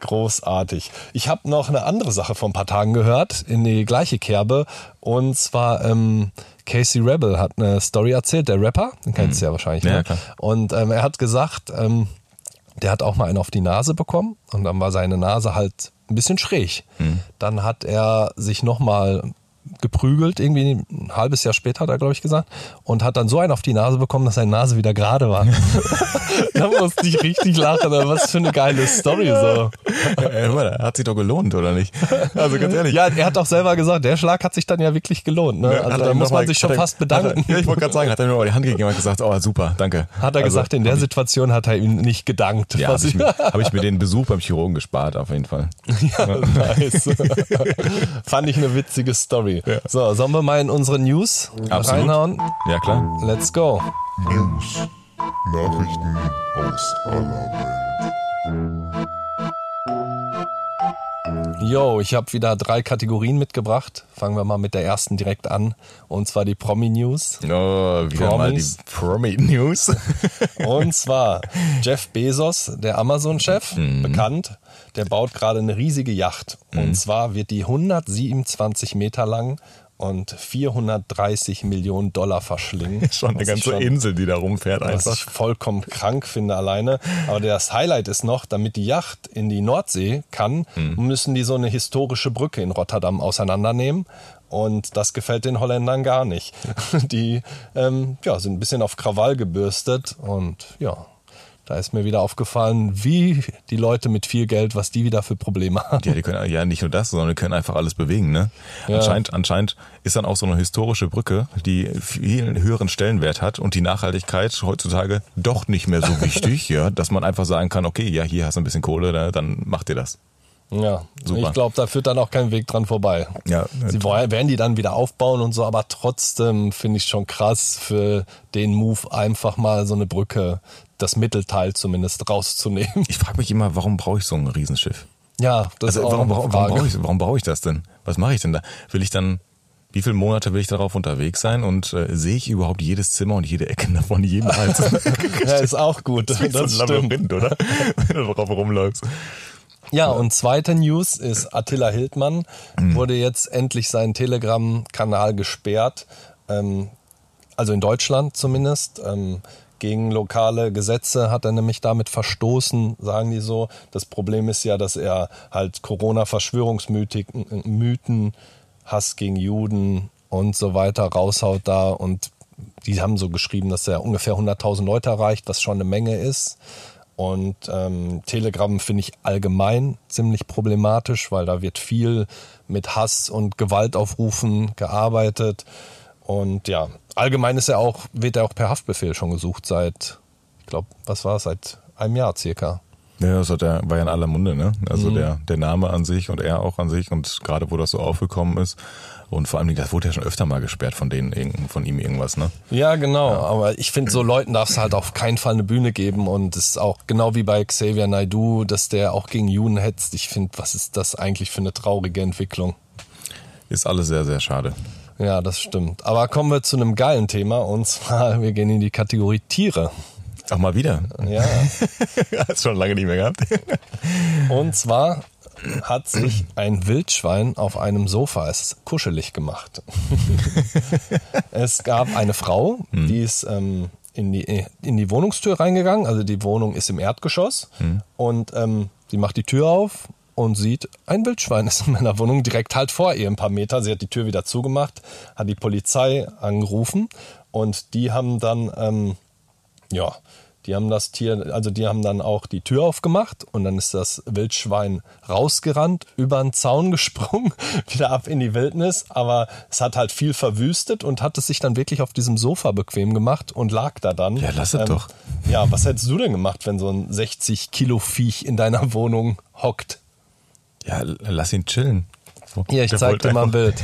Großartig. Ich habe noch eine andere Sache vor ein paar Tagen gehört, in die gleiche Kerbe. Und zwar ähm, Casey Rebel hat eine Story erzählt, der Rapper, den kennst du ja wahrscheinlich.
Ja,
ne? Und ähm, er hat gesagt, ähm, der hat auch mal einen auf die Nase bekommen und dann war seine Nase halt ein bisschen schräg. Mhm. Dann hat er sich nochmal geprügelt, irgendwie ein halbes Jahr später hat er, glaube ich, gesagt, und hat dann so einen auf die Nase bekommen, dass seine Nase wieder gerade war. [LAUGHS] da musste ich richtig lachen. Was für eine geile Story so.
Ja, hat sich doch gelohnt, oder nicht?
Also ganz ehrlich. Ja, er hat doch selber gesagt, der Schlag hat sich dann ja wirklich gelohnt. Ne? Also da muss man sich schon fast bedanken.
Er, ja, ich wollte gerade sagen, hat er mir mal die Hand gegeben und gesagt, oh super, danke.
Hat er also, gesagt, in der Situation hat er ihm nicht gedankt.
Ja, habe ich, hab ich, mir den Besuch beim Chirurgen gespart, auf jeden Fall. [LAUGHS]
Ja, nice. [LAUGHS] Fand ich eine witzige Story. Ja. So, sollen wir mal in unsere News Absolut. reinhauen?
Ja, klar.
Let's go.
News. Nachrichten aus aller Welt.
Yo, ich habe wieder drei Kategorien mitgebracht. Fangen wir mal mit der ersten direkt an. Und zwar die Promi-News.
Oh, wieder Promis. mal die Promi-News. [LAUGHS]
und zwar Jeff Bezos, der Amazon-Chef, mhm. bekannt, der baut gerade eine riesige Yacht. Mhm. Und zwar wird die 127 Meter lang und 430 Millionen Dollar verschlingen. [LAUGHS]
schon eine ganze schon, Insel, die da rumfährt einfach.
Was ich vollkommen krank finde alleine. Aber das Highlight ist noch, damit die Yacht in die Nordsee kann, hm. müssen die so eine historische Brücke in Rotterdam auseinandernehmen. Und das gefällt den Holländern gar nicht. [LAUGHS] Die ähm, ja, sind ein bisschen auf Krawall gebürstet und ja, da ist mir wieder aufgefallen, wie die Leute mit viel Geld, was die wieder für Probleme haben.
Ja, die können ja nicht nur das, sondern die können einfach alles bewegen. Ne? Ja. Anscheinend, anscheinend ist dann auch so eine historische Brücke, die viel höheren Stellenwert hat und die Nachhaltigkeit heutzutage doch nicht mehr so [LAUGHS] wichtig, ja, dass man einfach sagen kann, okay, ja, hier hast du ein bisschen Kohle, dann macht dir das.
Ja,
Super.
ich glaube, da führt dann auch kein Weg dran vorbei.
Ja,
Sie wollen, werden die dann wieder aufbauen und so, aber trotzdem finde ich schon krass für den Move einfach mal so eine Brücke, das Mittelteil zumindest rauszunehmen.
Ich frage mich immer, warum brauche ich so ein Riesenschiff?
Ja, das
Also
ist auch
warum, warum, warum brauche ich, warum brauche ich das denn? Was mache ich denn da? Will ich dann, wie viele Monate will ich darauf unterwegs sein und äh, sehe ich überhaupt jedes Zimmer und jede Ecke [LAUGHS] davon jemals? [LAUGHS]
Ja, ist auch gut.
Das ist
Das
so ein. Labyrinth, oder? [LAUGHS] Wenn du drauf rumläufst.
Ja, und zweite News ist Attila Hildmann
Mhm.
wurde jetzt endlich sein Telegram-Kanal gesperrt. Ähm, also in Deutschland zumindest. Ähm, gegen lokale Gesetze hat er nämlich damit verstoßen, sagen die so. Das Problem ist ja, dass er halt Corona-Verschwörungsmythen, Mythen, Hass gegen Juden und so weiter raushaut da und die haben so geschrieben, dass er ungefähr 100.000 Leute erreicht, was schon eine Menge ist. Und ähm, Telegram finde ich allgemein ziemlich problematisch, weil da wird viel mit Hass und Gewaltaufrufen gearbeitet. Und ja, allgemein ist er auch, wird er auch per Haftbefehl schon gesucht seit, ich glaube, was war es, seit einem Jahr circa.
Ja, das hat der, war ja in aller Munde, ne? Also
Mhm.
der, der Name an sich und er auch an sich und gerade wo das so aufgekommen ist. Und vor allem, das wurde ja schon öfter mal gesperrt von denen, von ihm irgendwas, ne?
Ja, genau. Aber ich finde, so Leuten darf es halt auf keinen Fall eine Bühne geben. Und es ist auch genau wie bei Xavier Naidoo, dass der auch gegen Juden hetzt. Ich finde, was ist das eigentlich für eine traurige Entwicklung?
Ist alles sehr, sehr schade.
Ja, das stimmt. Aber kommen wir zu einem geilen Thema. Und zwar, [LAUGHS] wir gehen in die Kategorie Tiere.
Auch mal wieder.
Ja. [LAUGHS]
Hast schon lange nicht mehr gehabt.
Und zwar hat sich ein Wildschwein auf einem Sofa es kuschelig gemacht. [LAUGHS] es gab eine Frau, die ist ähm, in, die, in die Wohnungstür reingegangen. Also die Wohnung ist im Erdgeschoss. Und ähm, sie macht die Tür auf und sieht, ein Wildschwein ist in meiner Wohnung direkt halt vor ihr ein paar Meter. Sie hat die Tür wieder zugemacht, hat die Polizei angerufen und die haben dann ähm, ja, die haben das Tier, also die haben dann auch die Tür aufgemacht und dann ist das Wildschwein rausgerannt, über den Zaun [LAUGHS] gesprungen, wieder ab in die Wildnis, aber es hat halt viel verwüstet und hat es sich dann wirklich auf diesem Sofa bequem gemacht und lag da dann. Ähm,
Ja, lass es doch.
Ja, was hättest du denn gemacht, wenn so ein 60 Kilo Viech in deiner Wohnung hockt?
Ja, lass ihn chillen. So.
Hier, ich
Der
zeig dir mal ein Bild.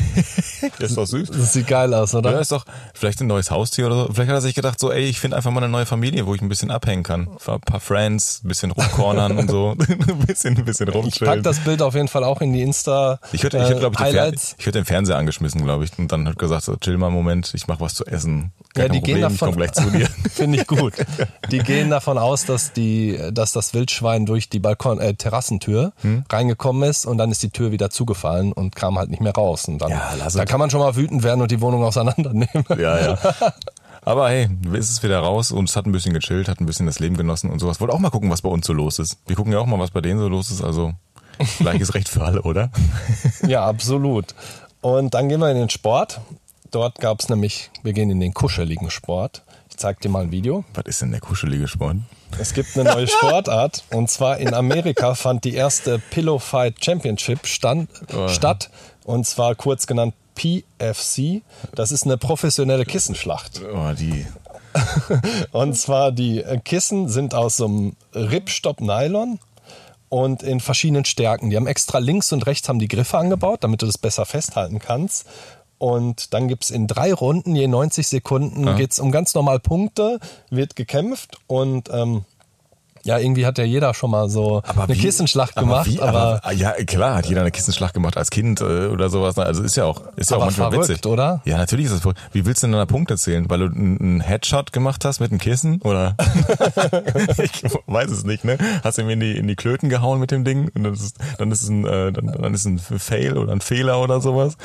Der [LAUGHS] ist doch süß. [LAUGHS]
Das sieht geil aus, oder?
Ja, ist doch vielleicht ein neues Haustier oder so. Vielleicht hat er sich gedacht, so, ey, ich finde einfach mal eine neue Familie, wo ich ein bisschen abhängen kann. Ein paar Friends, ein bisschen rumcornern und so. [LAUGHS] ein bisschen, ein bisschen
ich pack
rumchillen.
das Bild auf jeden Fall auch in die Insta
Ich hätte, ich hätte, glaube ich, den Fer
Highlights.
ich hätte den Fernseher angeschmissen, glaube ich, und dann hat gesagt, so, chill mal einen Moment, ich mach was zu essen. Gar
Ja,
kein
die gehen
Problem, ich
davon,
komm gleich zu dir.
Finde ich gut. Die gehen davon aus, dass die, dass das Wildschwein durch die Balkon, äh, Terrassentür
Hm?
reingekommen ist und dann ist die Tür wieder zugefallen und kam halt nicht mehr raus. Und dann,
Ja,
da kann man schon mal wütend werden und die Wohnung auseinandernehmen. [LAUGHS]
Ja, ja. [LAUGHS] Aber hey, ist es wieder raus und es hat ein bisschen gechillt, hat ein bisschen das Leben genossen und sowas. Wollte auch mal gucken, was bei uns so los ist. Wir gucken ja auch mal, was bei denen so los ist. Also gleiches Recht für alle, oder? [LAUGHS]
Ja, absolut. Und dann gehen wir in den Sport. Dort gab es nämlich, wir gehen in den kuscheligen Sport. Zeig dir mal ein Video.
Was ist denn der kuschelige Sport?
Es gibt eine neue Sportart und zwar in Amerika fand die erste Pillow Fight Championship stand, statt und zwar kurz genannt PFC. Das ist eine professionelle Kissenschlacht.
Oh, die. [LAUGHS]
Und zwar die Kissen sind aus so einem Ripstop-Nylon und in verschiedenen Stärken. Die haben extra links und rechts haben die Griffe angebaut, damit du das besser festhalten kannst. Und dann gibt's in drei Runden, je 90 Sekunden, geht's um ganz normal Punkte, wird gekämpft und ähm, ja, irgendwie hat ja jeder schon mal so eine
wie-
Kissenschlacht
aber
gemacht,
wie,
aber,
aber, ja klar hat jeder eine Kissenschlacht gemacht als Kind äh, oder sowas. Also ist ja auch ist ja
Aber
auch manchmal
verrückt,
witzig,
oder?
Ja, natürlich ist das verrückt. Wie willst du denn da Punkte zählen, weil du einen Headshot gemacht hast mit einem Kissen oder? [LAUGHS] ich weiß es nicht, ne? Hast du ihm in die in die Klöten gehauen mit dem Ding und dann ist es, dann ist es ein äh, dann, dann ist es ein Fail oder ein Fehler oder sowas.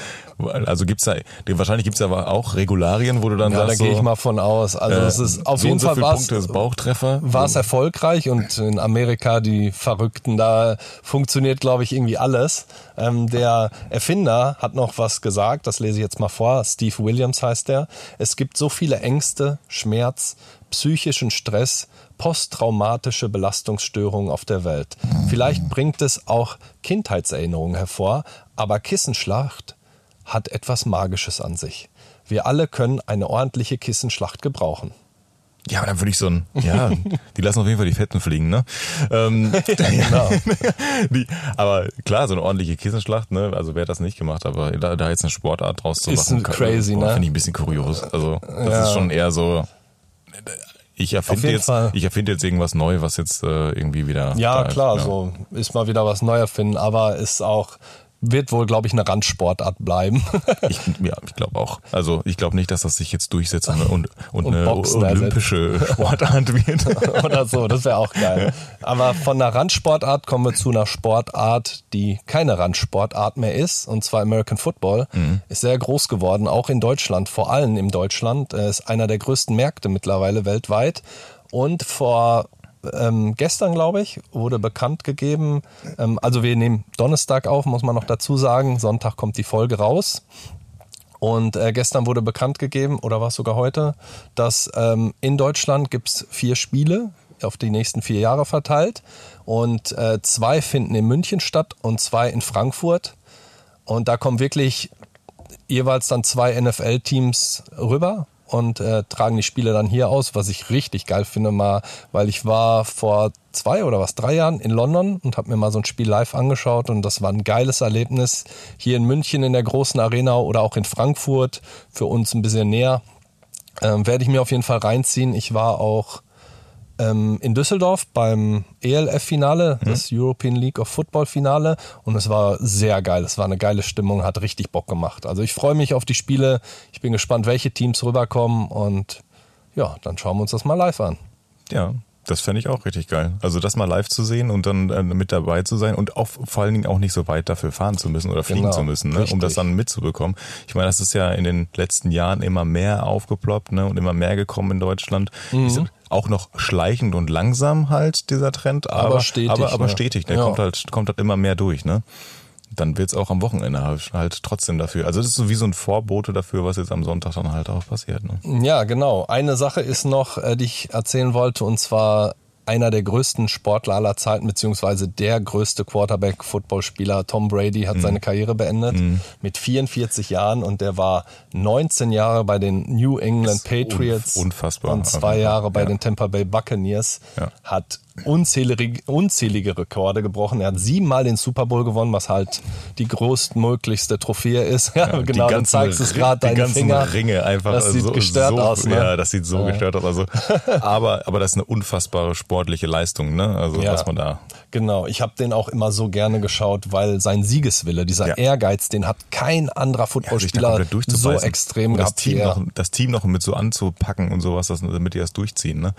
Also gibt's da wahrscheinlich gibt's aber auch Regularien, wo du dann
ja, da
sagst
gehe
so,
ich mal von aus. Also
äh,
es ist auf
so
jeden
so
Fall
Punkte ist Bauchtreffer.
war es erfolgreich und in Amerika die Verrückten, da funktioniert, glaube ich, irgendwie alles. Ähm, der Erfinder hat noch was gesagt, das lese ich jetzt mal vor. Steve Williams heißt der. Es gibt so viele Ängste, Schmerz, psychischen Stress, posttraumatische Belastungsstörungen auf der Welt. Vielleicht bringt es auch Kindheitserinnerungen hervor, aber Kissenschlacht hat etwas Magisches an sich. Wir alle können eine ordentliche Kissenschlacht gebrauchen.
Ja, aber dann würde ich so ein, ja, die lassen auf jeden Fall die Fetten fliegen, ne? Ähm, [LAUGHS]
genau. [LAUGHS]
die, aber klar, so eine ordentliche Kissenschlacht, ne? Also wer hat das nicht gemacht, aber da, da jetzt eine Sportart draus zu
Ist
machen,
crazy, ne?
Finde ich ein bisschen kurios. Also das
Ja.
ist schon eher so. Ich erfinde jetzt,
Fall.
ich erfinde jetzt irgendwas neu, was jetzt äh, irgendwie wieder.
Ja,
da ist,
klar,
ja.
so ist mal wieder was Neues finden, aber ist auch, wird wohl, glaube ich, eine Randsportart bleiben. [LAUGHS]
Ich, ja, ich glaube auch. Also ich glaube nicht, dass das sich jetzt durchsetzt und, und, und, [LAUGHS] eine
Boxen
olympische Sportart wird. [LAUGHS]
Oder so, das wäre auch geil. Aber von einer Randsportart kommen wir zu einer Sportart, die keine Randsportart mehr ist, und zwar American Football. Ist sehr groß geworden, auch in Deutschland, vor allem in Deutschland. Äh, Ist einer der größten Märkte mittlerweile weltweit. Und vor ähm, gestern, glaube ich, wurde bekannt gegeben, ähm, also wir nehmen Donnerstag auf, muss man noch dazu sagen. Sonntag kommt die Folge raus. Und äh, gestern wurde bekannt gegeben, oder war es sogar heute, dass ähm, in Deutschland gibt's vier Spiele auf die nächsten vier Jahre verteilt. Und äh, zwei finden in München statt und zwei in Frankfurt. Und da kommen wirklich jeweils dann zwei NFL-Teams rüber und äh, tragen die Spiele dann hier aus, was ich richtig geil finde, mal, weil ich war vor zwei oder was, drei Jahren in London und habe mir mal so ein Spiel live angeschaut und das war ein geiles Erlebnis. Hier in München in der großen Arena oder auch in Frankfurt, für uns ein bisschen näher. Ähm, Werde ich mir auf jeden Fall reinziehen. Ich war auch ähm, in Düsseldorf beim ELF-Finale, das European League of Football-Finale. Und es war sehr geil. Es war eine geile Stimmung, hat richtig Bock gemacht. Also ich freue mich auf die Spiele. Ich bin gespannt, welche Teams rüberkommen. Und ja, dann schauen wir uns das mal live an.
Ja, das fände ich auch richtig geil. Also das mal live zu sehen und dann äh, mit dabei zu sein und auch vor allen Dingen auch nicht so weit dafür fahren zu müssen oder fliegen
Genau,
zu müssen, ne? um das dann mitzubekommen. Ich meine, das ist ja in den letzten Jahren immer mehr aufgeploppt ne? und immer mehr gekommen in Deutschland.
Mhm.
Ist auch noch schleichend und langsam halt dieser Trend, aber,
Aber stetig,
aber, aber
ne?
stetig. Der
Ja.
kommt halt kommt halt immer mehr durch. Ne? Dann wird's auch am Wochenende halt, halt trotzdem dafür. Also das ist so wie so ein Vorbote dafür, was jetzt am Sonntag dann halt auch passiert. Ne?
Ja, genau. Eine Sache ist noch, äh, die ich erzählen wollte, und zwar einer der größten Sportler aller Zeiten, beziehungsweise der größte Quarterback-Footballspieler, Tom Brady,
Mhm.
hat seine Karriere beendet mit 44 Jahren und der war 19 Jahre bei den New England Patriots
unf- unfassbar.
und zwei Jahre bei
Ja.
den Tampa Bay Buccaneers,
Ja.
hat unzählige, unzählige Rekorde gebrochen. Er hat siebenmal den Super Bowl gewonnen, was halt die größtmöglichste Trophäe ist. [LAUGHS] Ja,
Ja,
genau, du zeigst es gerade
die
deine
ganzen
Finger.
Ringe einfach
Das sieht
so,
gestört
so,
aus, ne?
Ja, das sieht so gestört aus. Also, [LAUGHS] aber, aber das ist eine unfassbare sportliche Leistung, ne? Also
Ja.
was man da.
Genau, ich habe den auch immer so gerne geschaut, weil sein Siegeswille, dieser
Ja.
Ehrgeiz, den hat kein anderer Footballspieler so extrem
und das
gehabt.
Team, noch, das Team noch mit so anzupacken und sowas, damit die das durchziehen, ne?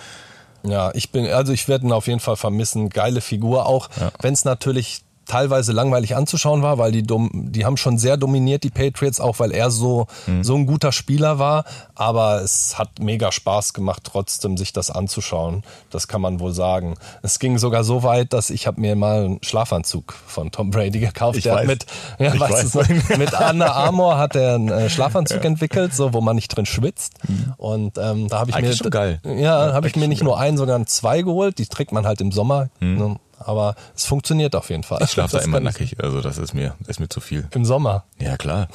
Ja, ich bin, also ich werde ihn auf jeden Fall vermissen. Geile Figur, auch wenn es natürlich teilweise langweilig anzuschauen war, weil die dom die haben schon sehr dominiert, die Patriots, auch weil er so,
Mhm.
so ein guter Spieler war. Aber es hat mega Spaß gemacht, trotzdem sich das anzuschauen. Das kann man wohl sagen. Es ging sogar so weit, dass ich habe mir mal einen Schlafanzug von Tom Brady gekauft.
Ich
Der hat
weiß.
mit, ja,
weiß.
du noch, mit Anna Armour hat er einen äh, Schlafanzug [LAUGHS] entwickelt, so wo man nicht drin schwitzt. Und ähm, da habe ich
Mhm. Eigentlich
mir
geil.
Ja, habe ich mir nicht nur einen, sondern zwei geholt. Die trägt man halt im Sommer. Ne? Aber es funktioniert auf jeden Fall.
Ich schlafe da immer nackig, also das ist mir, ist mir zu viel.
Im Sommer.
Ja, klar.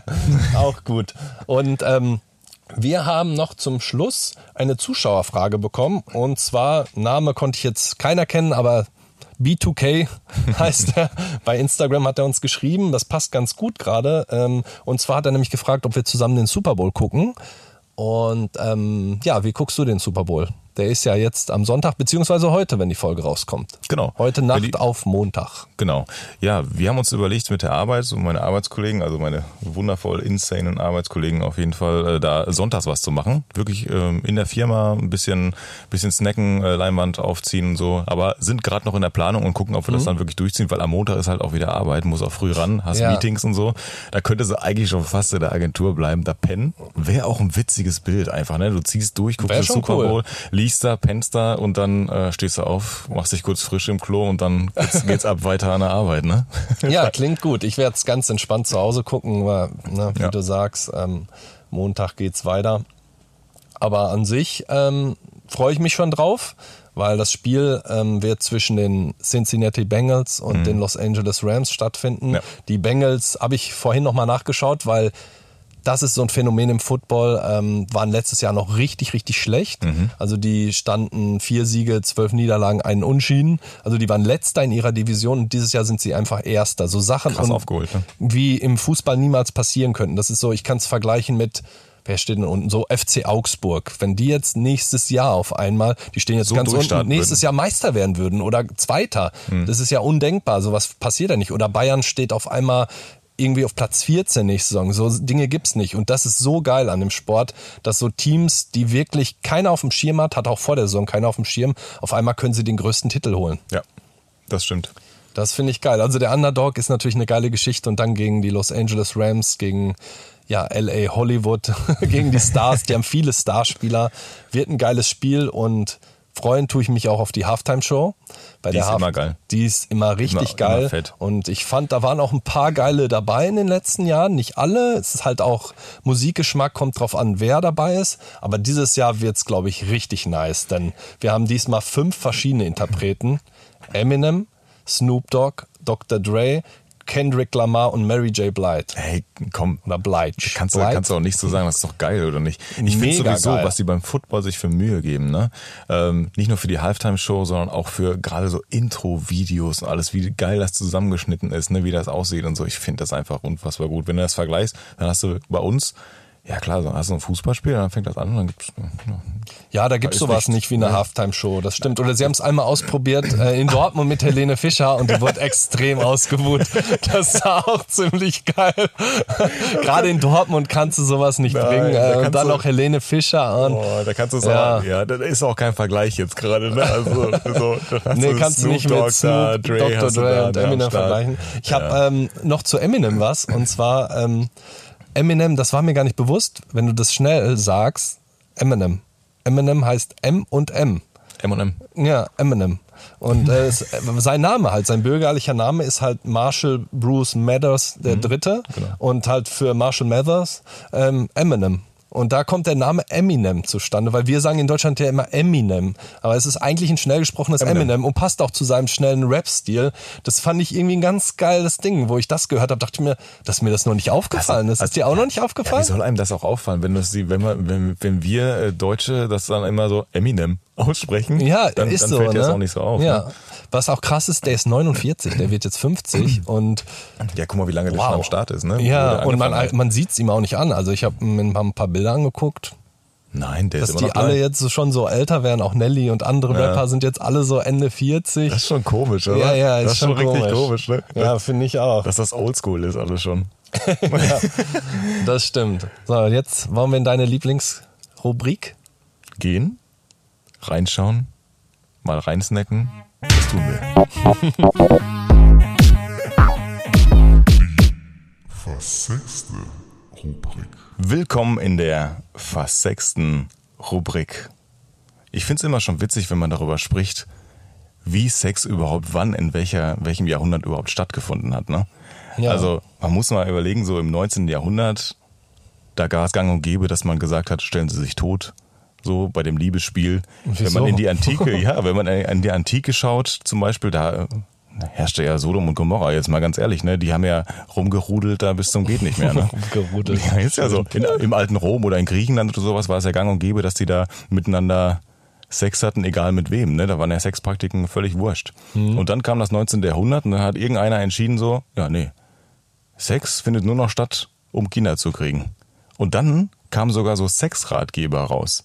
[LAUGHS]
Auch gut. Und ähm, wir haben noch zum Schluss eine Zuschauerfrage bekommen. Und zwar, Name konnte ich jetzt keiner kennen, aber B2K [LAUGHS] heißt er. Bei Instagram hat er uns geschrieben. Das passt ganz gut gerade. Ähm, und zwar hat er nämlich gefragt, ob wir zusammen den Super Bowl gucken. Und ähm, ja, wie guckst du den Super Bowl? Der ist ja jetzt am Sonntag, beziehungsweise heute, wenn die Folge rauskommt.
Genau.
Heute Nacht
die-
auf Montag.
Genau. Ja, wir haben uns überlegt mit der Arbeit und meine Arbeitskollegen, also meine wundervoll insanen Arbeitskollegen auf jeden Fall, äh, da sonntags was zu machen. Wirklich ähm, in der Firma ein bisschen, bisschen snacken, äh, Leinwand aufziehen und so. Aber sind gerade noch in der Planung und gucken, ob wir das dann wirklich durchziehen, weil am Montag ist halt auch wieder Arbeit, muss auch früh ran, hast
Ja.
Meetings und so. Da könnte sie eigentlich schon fast in der Agentur bleiben, da pennen. Wäre auch ein witziges Bild einfach, ne? Du ziehst durch, guckst
schon
Super
cool.
Bowl, liegst da, pennst da und dann äh, stehst du auf, machst dich kurz frisch im Klo und dann geht's, [LAUGHS] geht's ab weiter an der Arbeit, ne?
Ja, klingt gut. Ich werde es ganz entspannt zu Hause gucken, weil, ne, wie
Ja.
du sagst, ähm, Montag geht's weiter. Aber an sich ähm, freue ich mich schon drauf, weil das Spiel ähm, wird zwischen den Cincinnati Bengals und den Los Angeles Rams stattfinden.
Mhm. Ja.
Die Bengals habe ich vorhin nochmal nachgeschaut, weil das ist so ein Phänomen im Football, ähm, waren letztes Jahr noch richtig, richtig schlecht.
Mhm.
Also die standen vier Siege, zwölf Niederlagen, einen Unschieden. Also die waren letzter in ihrer Division und dieses Jahr sind sie einfach Erster. So Sachen,
Krass
und
aufgeholt, ne?
wie im Fußball niemals passieren könnten. Das ist so, ich kann es vergleichen mit Wer steht denn unten? So FC Augsburg. Wenn die jetzt nächstes Jahr auf einmal, die stehen jetzt
So
ganz unten, nächstes Jahr Meister werden würden oder Zweiter. Das ist ja undenkbar. Sowas passiert ja nicht. Oder Bayern steht auf einmal irgendwie auf Platz 14 nächste Saison. So Dinge gibt's nicht. Und das ist so geil an dem Sport, dass so Teams, die wirklich keiner auf dem Schirm hat, hat auch vor der Saison keiner auf dem Schirm, auf einmal können sie den größten Titel holen.
Ja, das stimmt.
Das finde ich geil. Also der Underdog ist natürlich eine geile Geschichte und dann gegen die Los Angeles Rams, gegen ja, LA Hollywood, [LAUGHS] gegen die Stars, die haben viele Starspieler. Wird ein geiles Spiel und freuen tue ich mich auch auf die Halftime-Show. Bei
Die
der
ist
Half-
immer geil.
Die ist immer richtig
Immer-
geil.
immer.
Und ich fand, da waren auch ein paar geile dabei in den letzten Jahren. Nicht alle. Es ist halt auch Musikgeschmack, kommt drauf an, wer dabei ist. Aber dieses Jahr wird's, glaube ich, richtig nice. Denn wir haben diesmal fünf verschiedene Interpreten. Eminem, Snoop Dogg, Dr. Dre, Kendrick Lamar und Mary J. Blige.
Hey, komm.
Oder Blige.
Kannst du,
Blige?
kannst du auch nicht so sagen, das ist doch geil oder nicht? Ich finde sowieso,
geil.
was die beim Football sich für Mühe geben, ne? Ähm, nicht nur für die Halftime-Show, sondern auch für gerade so Intro-Videos und alles, wie geil das zusammengeschnitten ist, ne? wie das aussieht und so. Ich finde das einfach unfassbar gut. Wenn du das vergleichst, dann hast du bei uns, ja klar, dann hast du ein Fußballspiel, dann fängt das an und dann gibt's ja,
Ja, da gibt's
ist
sowas nicht wie eine Halftime-Show. Das stimmt. Oder sie haben es einmal ausprobiert äh, in Dortmund mit Helene Fischer und die wurde extrem ausgebuht. Das war auch ziemlich geil. Gerade in Dortmund kannst du sowas nicht
Nein,
bringen.
da
Äh, und dann
du-
noch Helene Fischer. Und,
Boah, da kannst du sagen, ja. das ist auch kein Vergleich jetzt gerade, ne? Also, so,
Nee, kannst du
Snoop
nicht
Dogg
mit Snoop,
da, Dre
Dr.
du
Dre
da,
und
ne,
Eminem vergleichen. Ich habe ähm, noch zu Eminem was und zwar ähm, Eminem, das war mir gar nicht bewusst, wenn du das schnell sagst, Eminem. Eminem heißt M und M.
M&M.
Ja, Eminem. Und äh, äh, sein Name halt, sein bürgerlicher Name ist halt Marshall Bruce Mathers der Dritte und halt für Marshall Mathers ähm, Eminem. Und da kommt der Name Eminem zustande, weil wir sagen in Deutschland ja immer Eminem. Aber es ist eigentlich ein schnell gesprochenes Eminem,
Eminem.
und passt auch zu seinem schnellen Rap-Stil. Das fand ich irgendwie ein ganz geiles Ding. Wo ich das gehört habe, dachte ich mir, dass mir das noch nicht aufgefallen ist. Ist dir auch noch nicht
Ja, wie
aufgefallen?
soll einem das auch auffallen, wenn, das, wenn, man, wenn, wenn wir äh, Deutsche das dann immer so Eminem aussprechen?
Ja,
dann,
ist
dann
so.
fällt dir
ne?
das auch nicht so auf.
Ja.
Ne?
Was auch krass ist, der ist 49, der wird jetzt 50 [CLEARS THROAT] und
ja, guck mal, wie lange der
Wow.
schon am Start ist. Ne?
Ja, und man,
hat.
man sieht es ihm auch nicht an. Also ich habe mir ein paar Bilder angeguckt,
Nein, der
dass
ist immer
die alle
klein.
jetzt schon so älter werden. Auch Nelly und andere
Ja.
Rapper sind jetzt alle so Ende 40.
Das ist schon komisch, oder?
ja, ja, ist,
das ist
schon,
richtig
komisch.
ne?
Ja, finde ich auch.
Dass das Oldschool ist alles schon. [LAUGHS]
Das stimmt. So, jetzt wollen wir in deine Lieblingsrubrik.
Gehen, reinschauen, mal reinsnacken. Das tun wir.
Versechste Rubrik.
Willkommen in der fast sechsten Rubrik. Ich finde es immer schon witzig, wenn man darüber spricht, wie Sex überhaupt wann, in welcher, welchem Jahrhundert überhaupt stattgefunden hat. Ne?
Ja.
Also man muss mal überlegen, so im 19. Jahrhundert, da gab es gang und gäbe, dass man gesagt hat, stellen Sie sich tot. So bei dem Liebesspiel. Wenn man in die Antike, [LAUGHS] ja, wenn man in die Antike schaut, zum Beispiel, da äh, herrschte ja Sodom und Gomorra, jetzt mal ganz ehrlich, ne? Die haben ja rumgerudelt da bis zum geht nicht mehr. Ne? [LAUGHS]
Rumgerudelt.
Ja, ist ja so. In, Im alten Rom oder in Griechenland oder sowas war es ja gang und gäbe, dass die da miteinander Sex hatten, egal mit wem. Ne? Da waren ja Sexpraktiken völlig wurscht. Und dann kam das 19. Jahrhundert und dann hat irgendeiner entschieden so, ja, nee, Sex findet nur noch statt, um Kinder zu kriegen. Und dann kamen sogar so Sexratgeber raus.